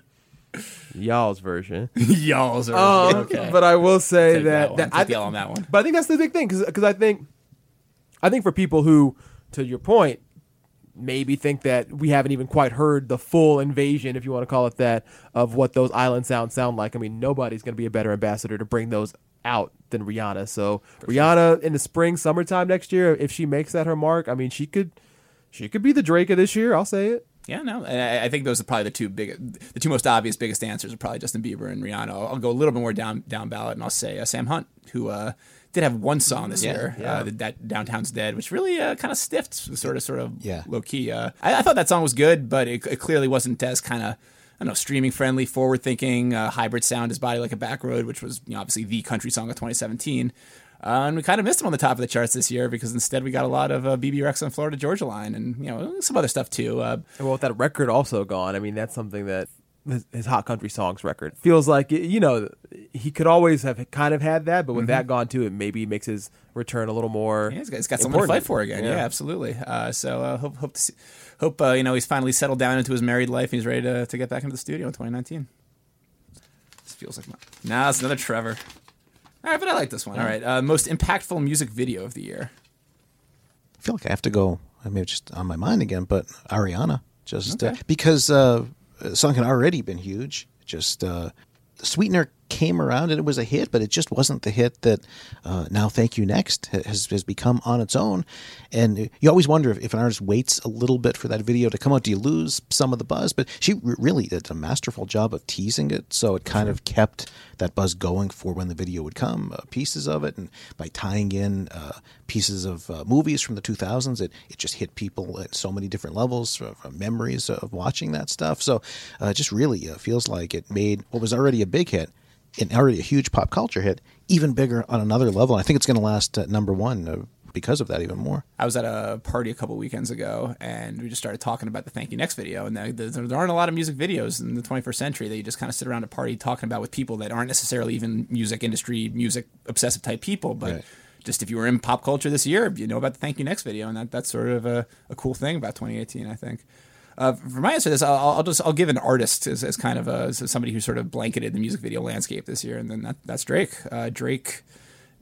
B: y'all's version. (laughs)
C: Y'all's.
B: Um,
C: okay.
B: But I will say
C: Take
B: that,
C: that
B: that. I
C: the on that one.
B: But I think that's the big thing because I think I think for people who, to your point, maybe think that we haven't even quite heard the full invasion, if you want to call it that, of what those island sounds sound like. I mean, nobody's going to be a better ambassador to bring those out than Rihanna. So Rihanna in the spring, summertime next year, if she makes that her mark, I mean, she could, she could be the Drake of this year. I'll say it.
C: Yeah, no, I, I think those are probably the two big, the two most obvious, biggest answers are probably Justin Bieber and Rihanna. I'll, I'll go a little bit more down down ballot, and I'll say uh, Sam Hunt, who uh, did have one song this
A: Yeah,
C: year,
B: yeah.
C: Uh, that Downtown's Dead, which really uh, kind of stiffed, sort of, sort of
A: Yeah.
C: low key. Uh, I, I thought that song was good, but it, it clearly wasn't as kind of. I don't know, streaming friendly, forward thinking, uh, hybrid sound, his body like a back road, which was you know, obviously the country song of 2017. Uh, and we kind of missed him on the top of the charts this year because instead we got a lot of uh, Bebe Rexha and Florida Georgia Line and you know some other stuff too. Uh,
B: Well, with that record also gone, I mean, that's something that his, his hot country songs record feels like. You know, he could always have kind of had that, but with that gone too, it maybe makes his return a little more.
C: Mm-hmm. Yeah, he's got, he's got something to fight for again. Yeah,
B: Yeah.
C: absolutely. Uh, so uh, hope hope to see, hope uh, you know he's finally settled down into his married life and he's ready to, to get back into the studio in 2019. This feels like my now it's another Trevor. All right, but I like this one. All right, uh, most impactful music video of the year.
A: I feel like I have to go. I mean, just on my mind again, but Ariana, just uh, because uh, the song had already been huge. Just uh, Sweetener came around and it was a hit, but it just wasn't the hit that uh, now Thank You Next has, has become on its own. And you always wonder if, if an artist waits a little bit for that video to come out, do you lose some of the buzz? But she really did a masterful job of teasing it, so it kind of kept that buzz going for when the video would come, uh, pieces of it, and by tying in uh, pieces of uh, movies from the 2000s, it, it just hit people at so many different levels, uh, from memories of watching that stuff. So uh, it just really uh, feels like it made what was already a big hit and already a huge pop culture hit even bigger on another level. I think it's going to last at number one uh, because of that even more.
C: I was at a party a couple weekends ago, and we just started talking about the Thank You Next video. And there aren't a lot of music videos in the 21st century that you just kind of sit around a party talking about with people that aren't necessarily even music industry, music obsessive type people, but.
A: Right.
C: Just if you were in pop culture this year, you know about the Thank You Next video, and that, that's sort of a, a cool thing about 2018, I think. Uh, for my answer to this, I'll, I'll just I'll give an artist as, as kind of a, as somebody who sort of blanketed the music video landscape this year, and then that, that's Drake. Uh, Drake,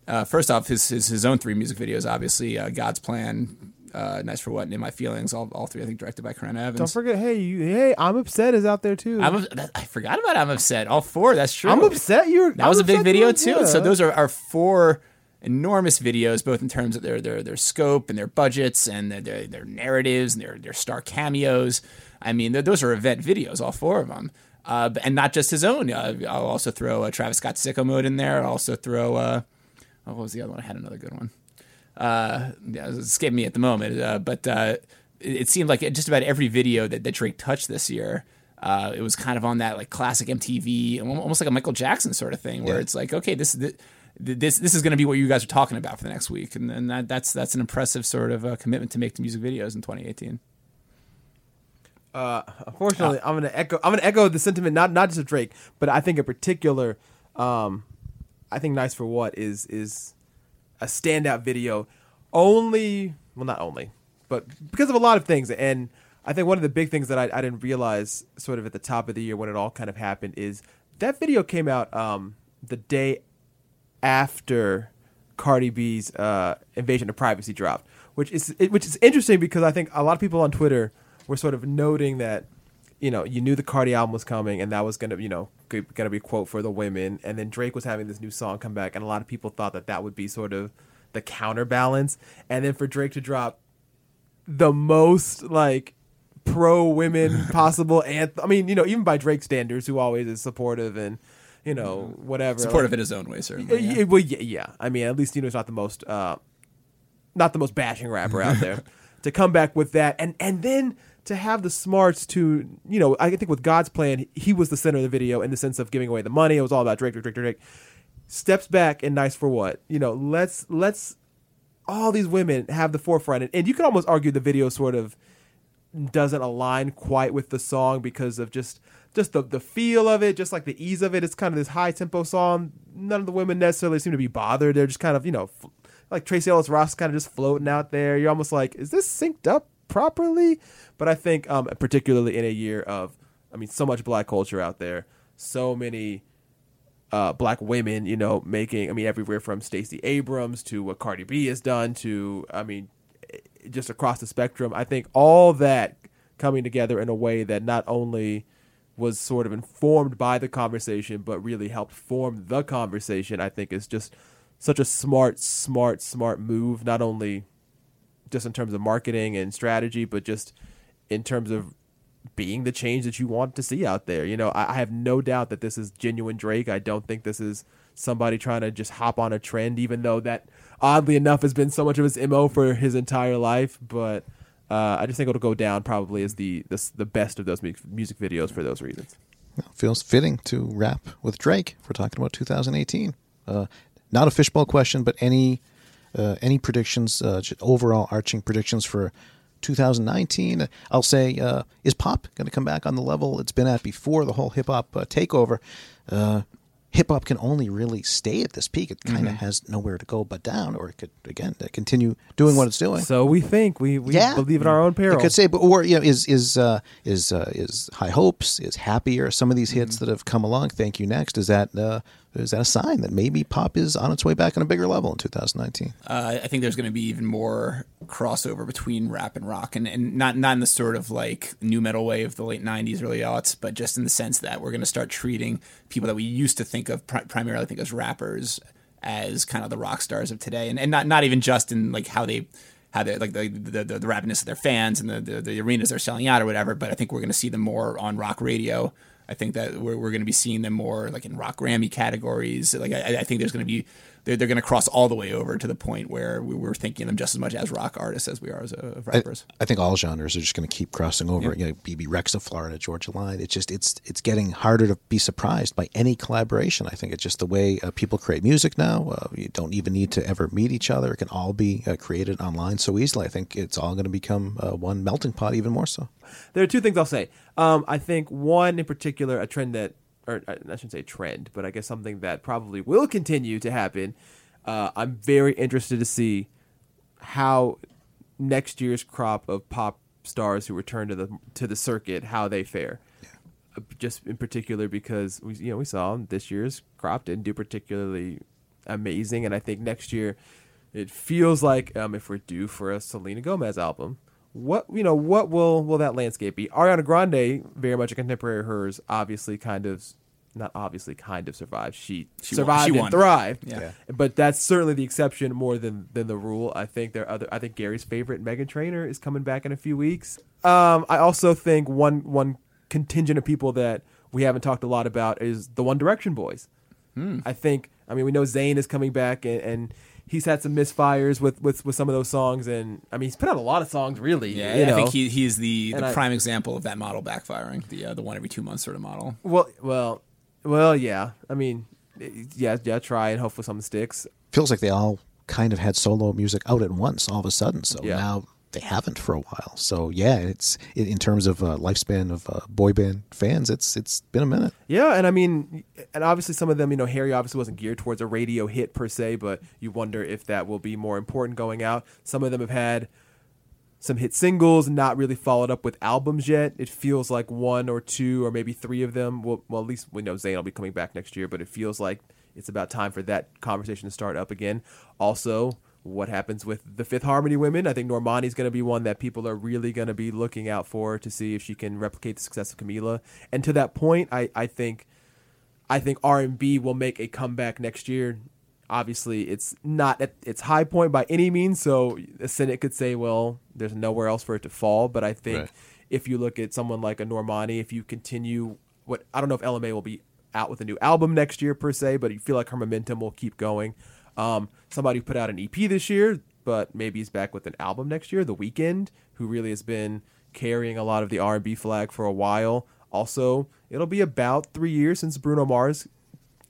C: uh, first off, his, his his own three music videos, obviously, uh, God's Plan, uh, Nice for What, and In My Feelings, all, all three I think directed by Karena Evans.
B: Don't forget, hey, you, hey, I'm upset is out there too.
C: I'm I forgot about I'm upset. All four. That's true.
B: I'm upset. You're
C: That was
B: I'm
C: a big video too.
B: yeah.
C: So those are our four enormous videos, both in terms of their their their scope and their budgets and their their, their narratives and their their star cameos. I mean, those are event videos, all four of them. Uh, and not just his own. Uh, I'll also throw uh, Travis Scott Sicko Mode in there. I'll also throw. Uh, oh, what was the other one? I had another good one. Uh, yeah, it's escaping me at the moment. Uh, but uh, it, it seemed like just about every video that, that Drake touched this year, uh, it was kind of on that like classic MTV, al- almost like a Michael Jackson sort of thing, where
A: Yeah.
C: it's like, okay, this this this, this is going to be what you guys are talking about for the next week, and, and that, that's that's an impressive sort of uh, commitment to make to music videos in 2018.
B: Uh, unfortunately, I'm gonna echo. I'm gonna echo the sentiment, not not just of Drake, but I think in particular, um, I think "Nice for What" is is a standout video. Only, well, not only, but because of a lot of things. And I think one of the big things that I, I didn't realize, sort of at the top of the year when it all kind of happened, is that video came out um, the day after Cardi B's uh, invasion of privacy dropped, which is which is interesting because I think a lot of people on Twitter were sort of noting that you know you knew the Cardi album was coming and that was gonna you know gonna be a quote for the women, and then Drake was having this new song come back, and a lot of people thought that that would be sort of the counterbalance, and then for Drake to drop the most like pro women (laughs) possible anthem. I mean, you know, even by Drake standards, who always is supportive and you know whatever
C: Supportive
B: like-
C: in his own way, certainly.
B: yeah, well, yeah, yeah. I mean, at least you know he's not the most, uh, not the most bashing rapper out there. (laughs) to come back with that, and and then to have the smarts to, you know, I think with God's plan, he was the center of the video in the sense of giving away the money. It was all about Drake, Drake, Drake, Drake. Steps back and nice for what? You know, let's let's all these women have the forefront, and, and you can almost argue the video sort of doesn't align quite with the song because of just just the the feel of it, just like the ease of it. It's kind of this high tempo song. None of the women necessarily seem to be bothered. They're just kind of you know f- like Tracee Ellis Ross kind of just floating out there. You're almost like, is this synced up properly? But I think um, particularly in a year of, I mean, so much black culture out there, so many uh, black women, you know, making, I mean, everywhere from Stacey Abrams to what Cardi B has done to, I mean, just across the spectrum. I think all that coming together in a way that not only was sort of informed by the conversation, but really helped form the conversation, I think is just such a smart, smart, smart move, not only just in terms of marketing and strategy, but just in terms of being the change that you want to see out there. You know, I, I have no doubt that this is genuine Drake. I don't think this is somebody trying to just hop on a trend, even though that oddly enough has been so much of his mo for his entire life. But uh, I just think it'll go down probably as the the, the best of those mu- music videos for those reasons.
A: feels fitting to wrap with Drake. If we're talking about 2018. Uh, not a fishbowl question, but any uh, any predictions, uh, overall arching predictions for 2019? I'll say, uh, is pop going to come back on the level it's been at before the whole hip hop uh, takeover? Uh, hip hop can only really stay at this peak. It kind of
B: Mhm.
A: has nowhere to go but down, or it could again continue doing what it's doing.
B: So we think we, we believe in our own peril.
A: It could say, but or you know, is is uh, is uh, is High Hopes, is Happier, some of these hits that have come along. Thank you. Next, is that uh, is that a sign that maybe pop is on its way back on a bigger level in 2019?
C: Uh, I think there's going to be even more crossover between rap and rock, and, and not not in the sort of like nu metal way of the late '90s, early aughts, but just in the sense that we're going to start treating people that we used to think of pri- primarily think as rappers as kind of the rock stars of today, and, and not not even just in like how they how they like the the, the, the rappiness of their fans and the, the the arenas they're selling out or whatever. But I think we're going to see them more on rock radio. I think that we're, we're going to be seeing them more like in rock Grammy categories. Like I, I think there's going to be they're, they're going to cross all the way over to the point where we were thinking of them just as much as rock artists as we are as uh,
A: I,
C: rappers.
A: I think all genres are just going to keep crossing over.
C: Yeah.
A: You know, Bebe Rexha of Florida, Georgia Line. It's just it's it's getting harder to be surprised by any collaboration. I think it's just the way uh, people create music now. Uh, you don't even need to ever meet each other. It can all be uh, created online so easily. I think it's all going to become uh, one melting pot, even more so.
B: There are two things I'll say. Um, I think one in particular, a trend that, or I shouldn't say trend, but I guess something that probably will continue to happen. Uh, I'm very interested to see how next year's crop of pop stars who return to the to the circuit how they fare. Uh, Just in particular because we you know we saw this year's crop didn't do particularly amazing, and I think next year it feels like um, if we're due for a Selena Gomez album, what you know what will will that landscape be? Ariana Grande, very much a contemporary of hers, obviously kind of not obviously kind of survived. She,
C: She won.
B: survived
C: She
B: and
C: won.
B: thrived.
C: Yeah. Yeah.
B: But that's certainly the exception more than than the rule. I think there are other I think Gary's favorite Meghan Trainor is coming back in a few weeks. Um, I also think one one contingent of people that we haven't talked a lot about is the One Direction boys.
C: Hmm.
B: I think I mean we know Zayn is coming back and, and he's had some misfires with, with, with some of those songs and I mean he's put out a lot of songs really.
C: Yeah,
B: you
C: I think he he's the,
B: And
C: the
B: I-
C: prime example of that model backfiring. The uh, the one every two months sort of model.
B: Well, well, well, yeah. I mean, yeah, yeah. Try and hopefully something sticks.
A: Feels like they all kind of had solo music out at once all of a sudden. So
B: Yeah.
A: now they haven't for a while. So yeah, it's in terms of uh, lifespan of uh, boy band fans, it's it's been a minute.
B: Yeah, and I mean, and obviously some of them, you know, Harry obviously wasn't geared towards a radio hit per se, but you wonder if that will be more important going out. Some of them have had some hit singles, not really followed up with albums yet. It feels like one or two or maybe three of them will. Well, at least we know Zayn will be coming back next year, but it feels like it's about time for that conversation to start up again. Also, what happens with the Fifth Harmony women? I think Normani's going to be one that people are really going to be looking out for to see if she can replicate the success of Camila. And to that point, I, I think I think R and B will make a comeback next year. Obviously, it's not at its high point by any means. So the Senate could say, "Well, there's nowhere else for it to fall." But I think
A: Right.
B: if you look at someone like a Normani, if you continue, what I don't know if Ella Mai will be out with a new album next year per se, but you feel like her momentum will keep going. Um, somebody who put out an EP this year, but maybe he's back with an album next year. The Weeknd, who really has been carrying a lot of the R and B flag for a while. Also, it'll be about three years since Bruno Mars,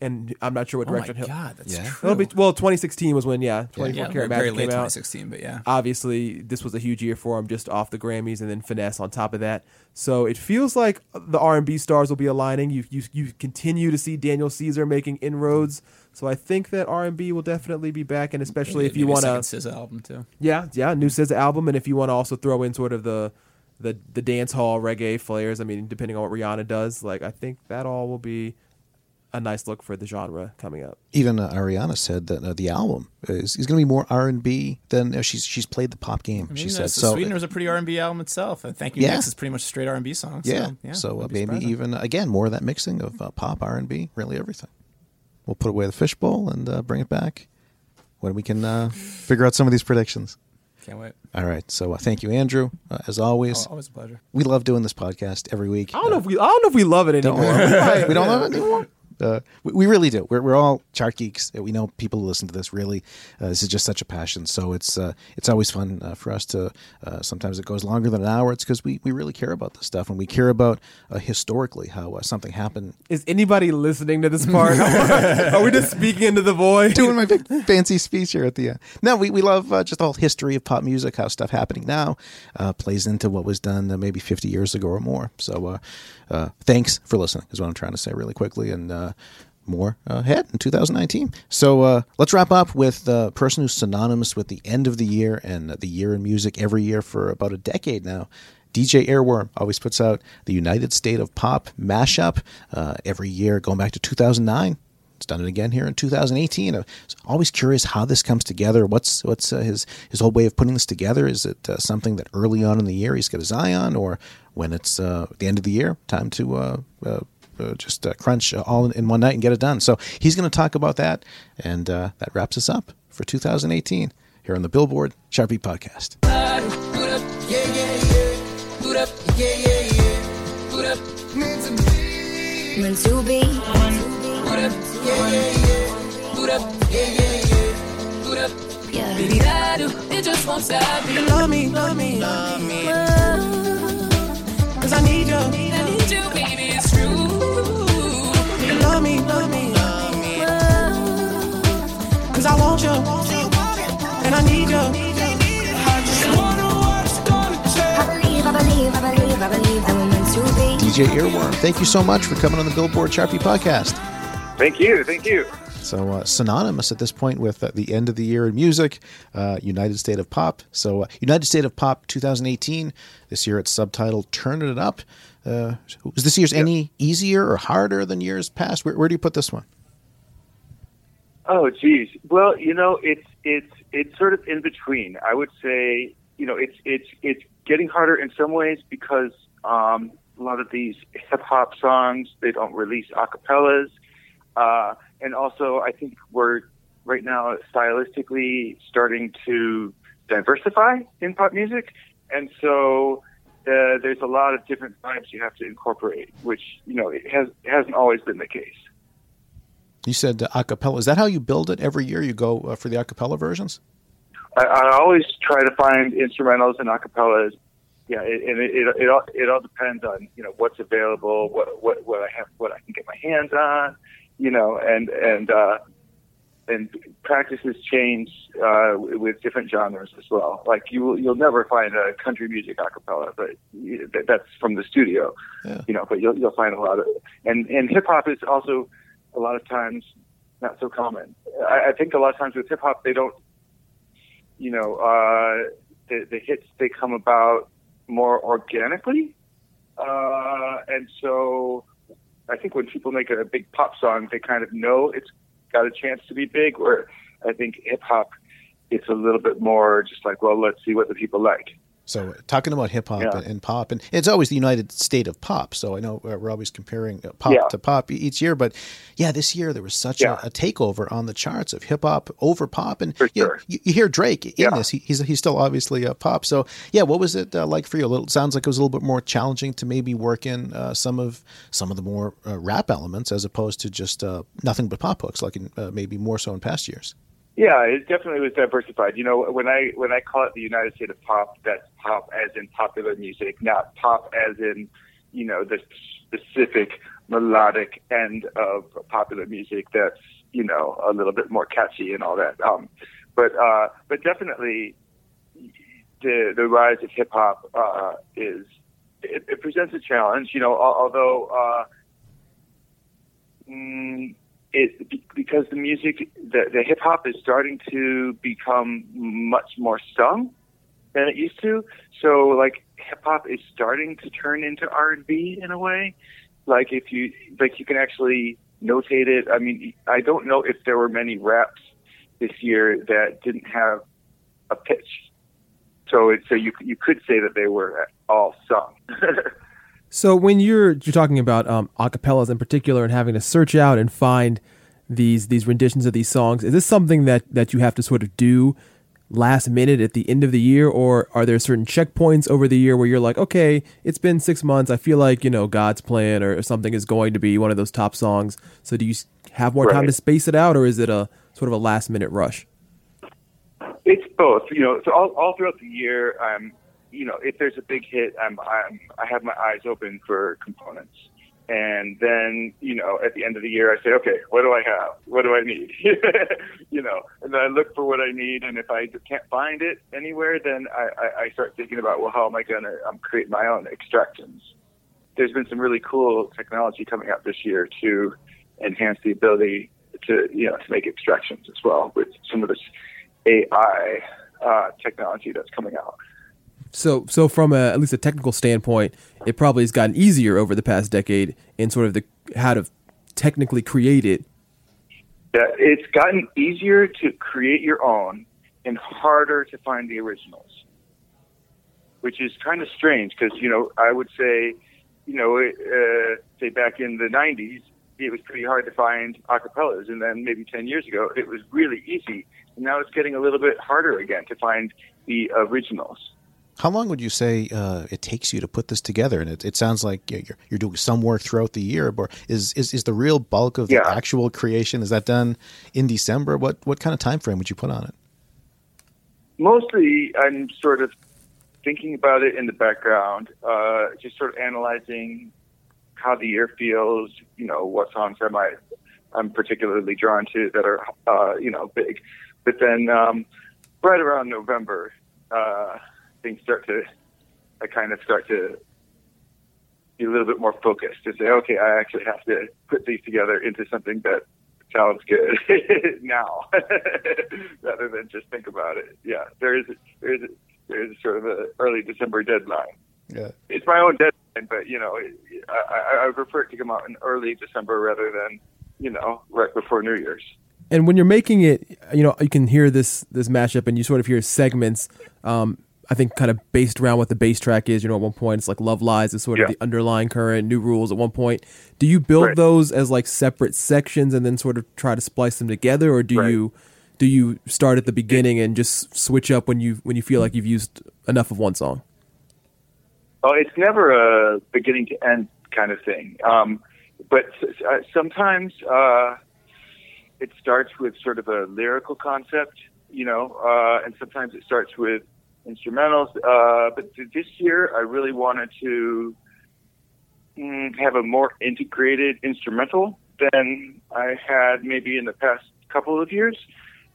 B: and I'm not sure what
C: Oh my
B: direction. he'll-
C: God, that's
A: Yeah.
C: true.
B: It'll be, well, 2016 was when yeah, 24
C: Yeah,
B: Karat
C: very
B: Magic
C: late
B: came out.
C: 2016, but yeah.
B: Obviously, this was a huge year for him, just off the Grammys, and then finesse on top of that. So it feels like the R and B stars will be aligning. You you you continue to see Daniel Caesar making inroads. So I think that R and B will definitely be back, and especially if you want to
C: second SZA album too.
B: yeah, yeah, new SZA album, and if you want to also throw in sort of the the the dance hall reggae flares, I mean, depending on what Rihanna does, like I think that all will be a nice look for the genre coming up.
A: Even uh, Ariana said that uh, the album is, is going to be more R and B than uh, she's she's played the pop game.
C: I
A: she said
C: uh,
A: so.
C: Sweetener's a pretty R and B album itself. And Thank You
A: Yeah.
C: Next is pretty much a straight R and B song. So,
A: yeah,
C: yeah.
A: so uh, maybe
C: surprising.
A: even again more of that mixing of uh, pop, R and B, really everything. We'll put away the fishbowl and uh, bring it back when we can uh, figure out some of these predictions.
C: Can't wait.
A: All right, so uh, thank you, Andrew, uh, as always.
C: Oh, always a pleasure.
A: We love doing this podcast every week.
B: I don't know if we I don't know if we love it
A: Don't
B: anymore. (laughs)
A: we?
B: We
A: we don't
B: yeah.
A: love it anymore. Uh, we, we really do. We're, we're all chart geeks. We know people who listen to this. Really, uh, this is just such a passion. So it's uh, it's always fun uh, for us to. Uh, sometimes it goes longer than an hour. It's because we, we really care about this stuff and we care about uh, historically how uh, something happened.
B: Is anybody listening to this part? Are we just speaking into the void?
A: Doing my big fancy speech here at the end. No, we, we love uh, just the whole history of pop music, how stuff happening now uh, plays into what was done uh, maybe 50 years ago or more. So uh, uh, thanks for listening, is what I'm trying to say really quickly. And uh, more ahead in 2019. So uh, let's wrap up with the person who's synonymous with the end of the year and the year in music every year for about a decade now. DJ Earworm always puts out the United State of Pop mashup uh, every year, going back to 2009. It's done it again here in 2018. I'm always curious how this comes together. What's what's uh, his his whole way of putting this together? Is it uh, something that early on in the year he's got his eye on, or when it's uh, the end of the year, time to uh, uh, uh, just uh, crunch uh, all in, in one night and get it done. So he's going to talk about that, and uh, that wraps us up for 2018 here on the Billboard
D: Chart Beat
J: Podcast.
D: Baby, it just won't stop. Love me, love me, love me. Cause I need you, I need you, baby, it's true. You love me, love me, love me. Cause I want you, and I need you. I just wonder what's gonna change.
J: I believe, I believe, I believe, I believe that we're meant to be.
A: DJ Earworm, thank you so much for coming on the Billboard Chart Beat Podcast.
K: Thank you. Thank you.
A: So uh, synonymous at this point with uh, the end of the year in music, uh, United State of Pop. So uh, United State of Pop 2018. This year it's subtitled "Turning It Up." Uh, was this year's any easier or harder than years past? Where, where do you put this one?
K: Oh, geez. Well, you know, it's it's it's sort of in between. I would say, you know, it's it's it's getting harder in some ways because um, a lot of these hip hop songs they don't release acapellas, uh, and also I think we're right now stylistically starting to diversify in pop music, and so. Uh, there's a lot of different vibes you have to incorporate, which you know it has it hasn't always been the case.
A: You said uh, acapella. Is that how you build it every year? You go uh, for the acapella versions?
K: I, I always try to find instrumentals and acapellas. Yeah, it, and it, it it all it all depends on you know what's available, what what what I have, what I can get my hands on, you know, and and uh, and practices change uh, with different genres as well. Like you you'll never find a country music acapella, but that's from the studio, you know. But you'll you'll find a lot of and and hip hop is also a lot of times not so common. I, I think a lot of times with hip hop they don't you know, uh, the, the hits they come about more organically, uh, and so I think when people make a big pop song, they kind of know it's got a chance to be big. Where I think hip hop, it's a little bit more just like, well, let's see what the people like.
A: So talking about hip hop
K: Yeah.
A: and, and pop, and it's always the United State of pop. So I know uh, we're always comparing uh, pop
K: Yeah.
A: to pop each year, but yeah, this year there was such
K: Yeah.
A: a, a takeover on the charts of hip hop over pop, and you,
K: sure.
A: you, you hear Drake in this. He, he's he's still obviously a pop. So yeah, what was it uh, like for you? A little sounds like it was a little bit more challenging to maybe work in uh, some of some of the more uh, rap elements as opposed to just uh, nothing but pop hooks, like in, uh, maybe more so in past years.
K: Yeah, it definitely was diversified. You know, when I when I call it the United State of Pop, that's pop as in popular music, not pop as in, you know, the specific melodic end of popular music that's you know a little bit more catchy and all that. Um, but uh, but definitely the the rise of hip hop uh, is it, it presents a challenge. You know, although. Uh, mm, it because the music, the, the hip hop is starting to become much more sung than it used to. So like hip hop is starting to turn into R and B in a way. Like if you like, you can actually notate it. I mean, I don't know if there were many raps this year that didn't have a pitch. So it, so you you could say that they were all sung. (laughs)
B: So when you're you're talking about um, acapellas in particular and having to search out and find these these renditions of these songs, is this something that that you have to sort of do last minute at the end of the year, or are there certain checkpoints over the year where you're like, okay, it's been six months, I feel like you know God's plan or something is going to be one of those top songs. So do you have more time to space it out, or is it a sort of a last minute rush?
K: It's both. You know, so all, all throughout the year, I'm, you know, if there's a big hit, I'm, I'm, I have my eyes open for components. And then, you know, at the end of the year, I say, okay, what do I have? What do I need? (laughs) you know, and then I look for what I need. And if I can't find it anywhere, then I, I, I start thinking about, well, how am I going to um, create my own extractions? There's been some really cool technology coming out this year to enhance the ability to, you know, to make extractions as well with some of this AI uh, technology that's coming out.
B: So, so from a, at least a technical standpoint, it probably has gotten easier over the past decade in sort of the how to technically create it.
K: That it's gotten easier to create your own and harder to find the originals, which is kind of strange because you know I would say you know, uh, say back in the '90s, it was pretty hard to find acapellas, and then maybe 10 years ago, it was really easy. And now it's getting a little bit harder again to find the originals.
A: How long would you say uh, it takes you to put this together? And it, it sounds like you're, you're doing some work throughout the year, but is, is, is the real bulk of
K: Yeah.
A: the actual creation, is that done in December? What, what kind of time frame would you put on it?
K: Mostly, I'm sort of thinking about it in the background, uh, just sort of analyzing how the year feels. You know, what songs am I I'm particularly drawn to that are uh, you know big. But then um, right around November, uh, things start to I kind of start to be a little bit more focused to say, okay, I actually have to put these together into something that sounds good (laughs) now, (laughs) rather than just think about it. Yeah, there is there is there is sort of a early December deadline.
A: Yeah.
K: It's my own deadline, but you know, I, I, I prefer it to come out in early December rather than you know right before New Year's.
B: And when you're making it, you know, you can hear this this mashup, and you sort of hear segments. Um, I think kind of based around what the bass track is. You know, at one point it's like "Love Lies" is sort of
K: Yeah.
B: the underlying current. New Rules at one point. Do you build
K: Right.
B: those as like separate sections and then sort of try to splice them together, or do
K: Right.
B: you do you start at the beginning and just switch up when you when you feel like you've used enough of one song?
K: Oh, it's never a beginning to end kind of thing. Um, but s- uh, sometimes uh, it starts with sort of a lyrical concept, you know, uh, and sometimes it starts with instrumentals. Uh, but this year, I really wanted to mm, have a more integrated instrumental than I had maybe in the past couple of years.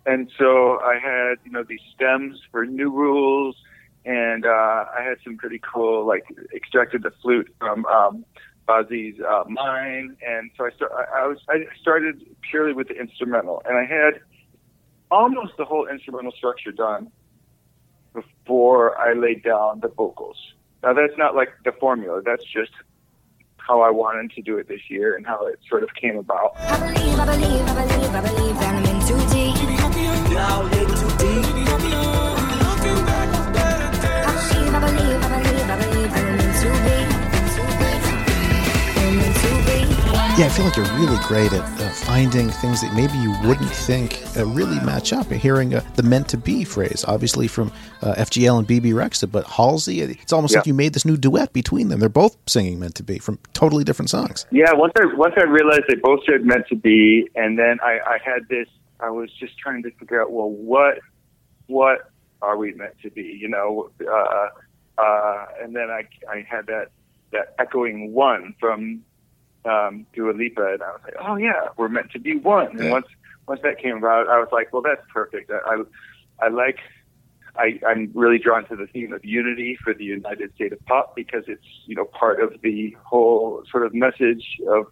K: And so I had, you know, these stems for new rules, and uh, I had some pretty cool, like, extracted the flute from um, uh, Mine, and so I, start, I, I was I started purely with the instrumental, and I had almost the whole instrumental structure done before I laid down the vocals. Now that's not like the formula; that's just how I wanted to do it this year and how it sort of came about.
J: I believe, I believe, I believe, I believe that I'm in too deep. Now in too deep.
A: Yeah, I feel like you're really great at uh, finding things that maybe you wouldn't think uh, really match up. Hearing uh, the "meant to be" phrase, obviously from uh, FGL and Bebe Rexha, but Halsey, it's almost like you made this new duet between them. They're both singing "Meant to Be" from totally different songs.
K: Yeah, once I once I realized they both said meant to be, and then I, I had this. I was just trying to figure out, well, what what are we meant to be? You know, uh, uh, and then I I had that that echoing one from um, Dua Lipa, and I was like, oh yeah, we're meant to be one. And once once that came about, I was like, well, that's perfect. I I, I like. I, I'm really drawn to the theme of unity for the United State of Pop because it's you know part of the whole sort of message of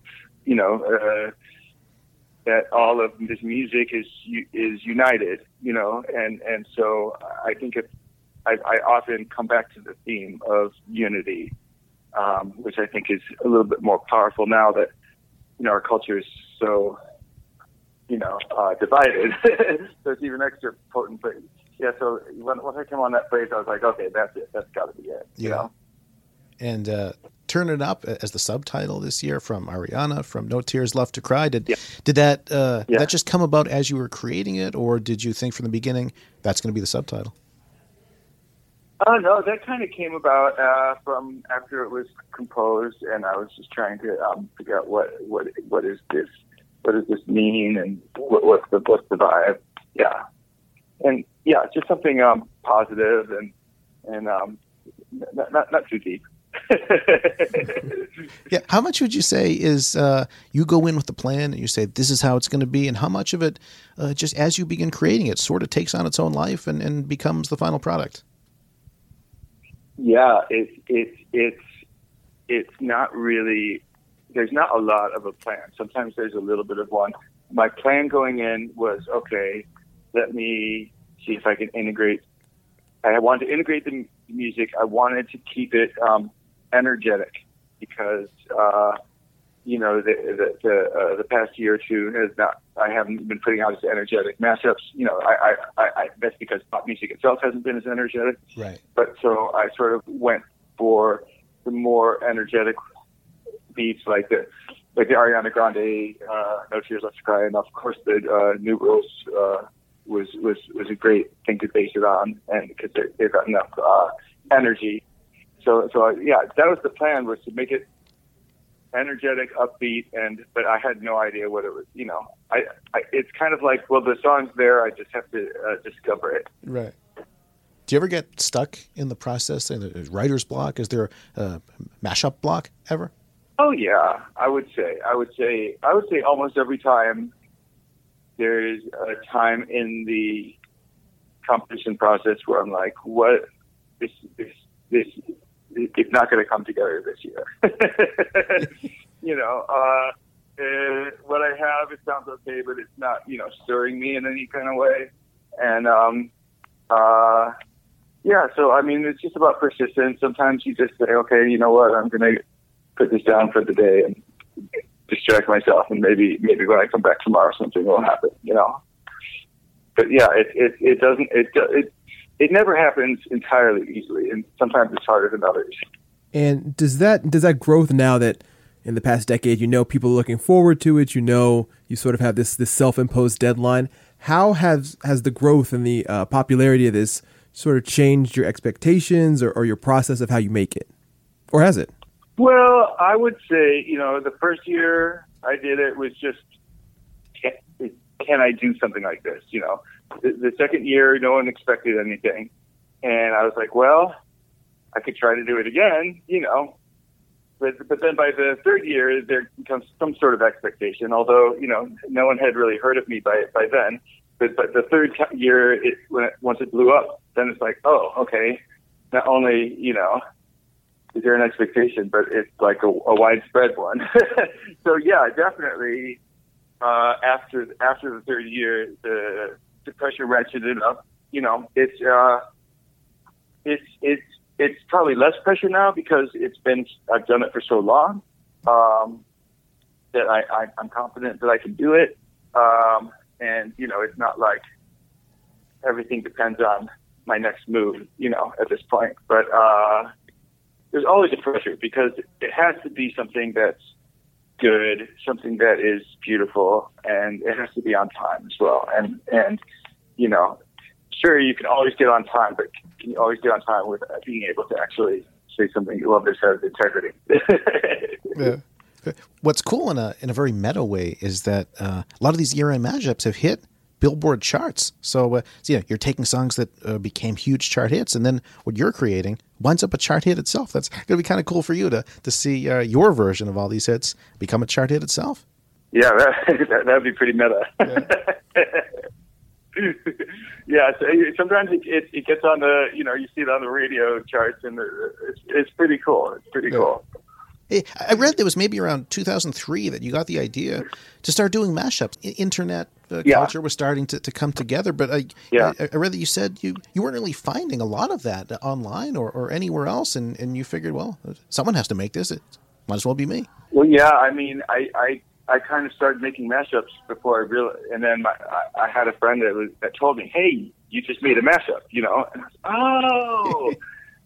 K: you know uh, that all of this music is is united you know and and so I think if I, I often come back to the theme of unity um, which I think is a little bit more powerful now that you know our culture is so you know uh, divided (laughs) so it's even extra potent but yeah so when, once I came on that phrase I was like okay that's it that's got to be it you know
A: And uh, "Turn It Up" as the subtitle this year from Ariana from "No Tears Left to Cry." Did did that uh,
K: Yeah.
A: that just come about as you were creating it, or did you think from the beginning that's going to be the subtitle?
K: Oh no, that kind of came about uh, from after it was composed, and I was just trying to um, figure out what what what is this, what does this mean, and what, what's the what's the vibe? Yeah, and yeah, just something um, positive and and um, not, not not too deep. (laughs)
A: Yeah. How much would you say is uh, you go in with the plan and you say this is how it's going to be, and how much of it uh, just as you begin creating it sort of takes on its own life and, and becomes the final product?
K: Yeah, it's it's it's it's not really. There's not a lot of a plan. Sometimes there's a little bit of one. My plan going in was okay. Let me see if I can integrate. I wanted to integrate the music. I wanted to keep it um, energetic because uh, you know the the the, uh, the past year or two has not. I haven't been putting out as energetic mashups. You know, I, I, I, I that's because pop music itself hasn't been as energetic
A: Right.
K: but so I sort of went for the more energetic beats like the like the Ariana Grande uh, No Tears Left to Cry, and of course the uh, New Rules uh, was was was a great thing to base it on, and because they've got enough uh, energy. So so uh, yeah, that was the plan was to make it energetic, upbeat, and but I had no idea what it was. You know, I, I it's kind of like well, the song's there. I just have to uh, discover it.
A: Right. Do you ever get stuck in the process in a writer's block? Is there a mashup block ever?
K: Oh yeah, I would say. I would say. I would say almost every time there's a time in the competition process where I'm like, what this this this it's not going to come together this year. (laughs) you know, uh, uh, what I have it sounds okay, but it's not you know stirring me in any kind of way. And um, uh, yeah, so I mean, it's just about persistence. Sometimes you just say, okay, you know what, I'm going to put this down for the day and distract myself, and maybe maybe when I come back tomorrow, something will happen. You know. But yeah, it it, it doesn't it it it never happens entirely easily, and sometimes it's harder than others.
B: And does that does that growth now that in the past decade you know people are looking forward to it, you know you sort of have this this self imposed deadline. How has has the growth and the uh, popularity of this sort of changed your expectations or, or your process of how you make it, or has it?
K: Well, I would say you know the first year I did it was just can, can I do something like this? You know, the, second year no one expected anything, and I was like, well, I could try to do it again. You know, but but then by the third year there comes some sort of expectation. Although you know no one had really heard of me by by then. But but the third year, it, when it, once it blew up, then it's like, oh, okay. Not only you know is there an expectation, but it's like a, a widespread one. (laughs) so yeah, definitely. Uh, after after the third year, the the pressure ratcheted up. You know, it's uh, it's it's it's probably less pressure now because it's been I've done it for so long um, that I, I I'm confident that I can do it. Um, and you know, it's not like everything depends on my next move. You know, at this point, but uh, there's always a pressure because it has to be something that's good, something that is beautiful, and it has to be on time as well. And and you know, sure you can always get on time, but can you always get on time with being able to actually say something you love that has integrity? (laughs)
A: Yeah. What's cool in a in a very meta way is that uh, a lot of these year end mashups have hit Billboard charts. So, uh, so yeah, you're taking songs that uh, became huge chart hits, and then what you're creating winds up a chart hit itself. That's going to be kind of cool for you to to see uh, your version of all these hits become a chart hit itself.
K: yeah, (laughs) that that would be pretty meta. (laughs) Yeah, so sometimes it, it it gets on the you know you see it on the radio charts and it's it's pretty cool. It's pretty cool.
A: I read there was maybe around 2003 that you got the idea to start doing mashups. Internet uh,
K: Yeah.
A: culture was starting to, to come together, but I,
K: Yeah.
A: I, I read that you said you, you weren't really finding a lot of that online or, or anywhere else, and, and you figured, well, someone has to make this. It might as well be me.
K: Well, yeah, I mean, I I, I kind of started making mashups before I realized, and then my, I, I had a friend that was that told me, "Hey, you just made a mashup," you know. And I was, (laughs) oh,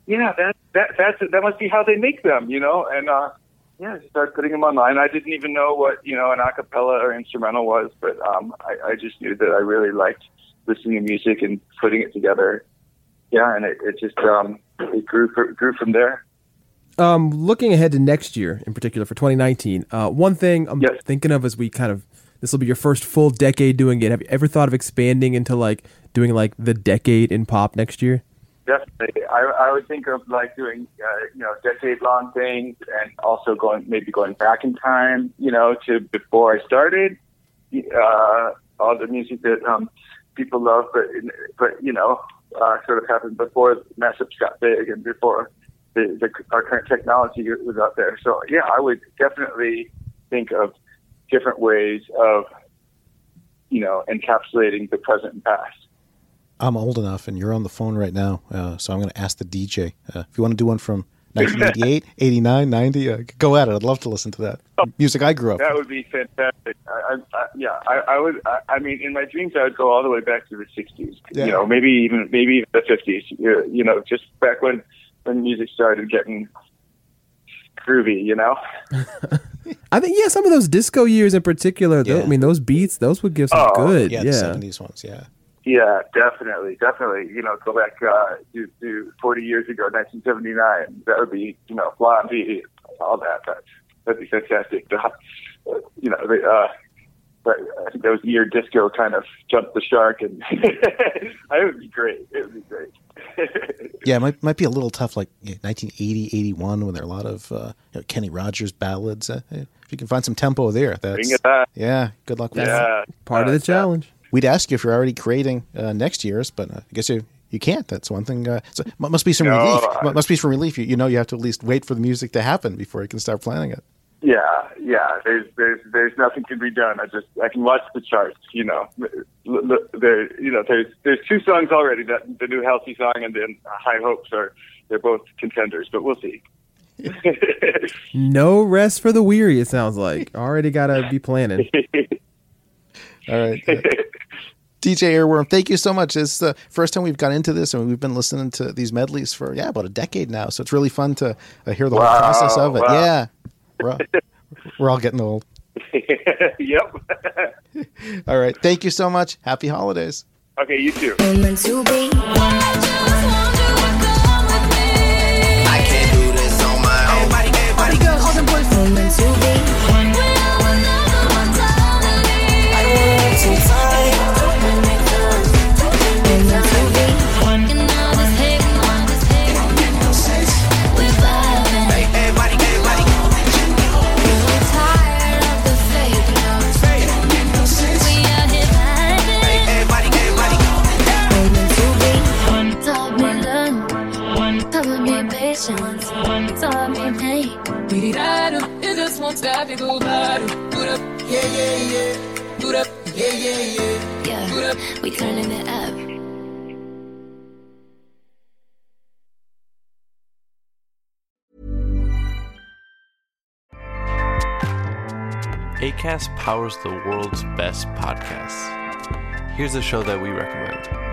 K: yeah, that that that's that must be how they make them, you know. And uh, yeah, I started putting them online. I didn't even know what you know an acapella or instrumental was, but um, I, I just knew that I really liked listening to music and putting it together. Yeah, and it, it just um, it grew for, grew from there.
B: Um, looking ahead to next year, in particular for 2019, uh, one thing I'm thinking of as we kind of this will be your first full decade doing it. Have you ever thought of expanding into like doing like the decade in pop next year?
K: Definitely, I, I would think of like doing uh, you know decade long things, and also going maybe going back in time, you know, to before I started. Uh, all the music that um, people love, but but you know, uh, sort of happened before mashups got big and before the, the our current technology was out there. So yeah, I would definitely think of different ways of you know encapsulating the present and past.
A: I'm old enough, and you're on the phone right now, uh, so I'm going to ask the DJ uh, if you want to do one from 1988, (laughs) 89, 90. Uh, go at it. I'd love to listen to that music I grew up.
K: That would be fantastic. I, I, I, yeah, I, I would. I, I mean, in my dreams, I would go all the way back to the '60s.
A: Yeah.
K: You know, maybe even maybe even the '50s. You, you know, just back when when music started getting groovy, you know. (laughs)
B: I think yeah, some of those disco years in particular. tho- I mean, those beats, those would give some
K: Oh,
B: good.
A: yeah,
B: Yeah,
A: the seventies ones. Yeah.
K: Yeah, definitely, definitely. You know, go back uh, to, to 40 years ago, 1979. That would be, you know, Blondie, all that. That that'd be fantastic. The, uh, you know, the, uh, but I think that was the year disco kind of jumped the shark, and (laughs) it would be great. It would be great. (laughs)
A: Yeah, it might might be a little tough, like 1980, 81, when there are a lot of uh, you know, Kenny Rogers ballads. Uh, if you can find some tempo there, that's
K: Bring it back.
A: yeah. Good luck with
K: Yeah.
A: that.
B: part of the challenge.
A: We'd ask you if you're already creating uh, next year's, but uh, I guess you you can't. That's one thing. Uh, so mu- must be some
K: No,
A: relief.
K: I-
A: Mu- must be some relief. You, you know, you have to at least wait for the music to happen before you can start planning it.
K: Yeah, yeah. There's there's there's nothing can be done. I just I can watch the charts. You know, L- l- there you know there's there's two songs already. That the new Halsey song and then High Hopes are they're both contenders, but we'll see. (laughs)
B: No rest for the weary. It sounds like already gotta be planning. (laughs)
A: All right. Uh, DJ Earworm, thank you so much. It's the first time we've got into this, and we've been listening to these medleys for yeah about a decade now. So it's really fun to uh, hear the whole process of it.
K: wow.
A: Yeah, we're all, we're all getting old. (laughs)
K: yep. (laughs)
A: All right, thank you so much. Happy holidays.
K: okay, you too.
E: We turning it up.
L: ACAST powers the world's best podcasts. Here's a show that we recommend.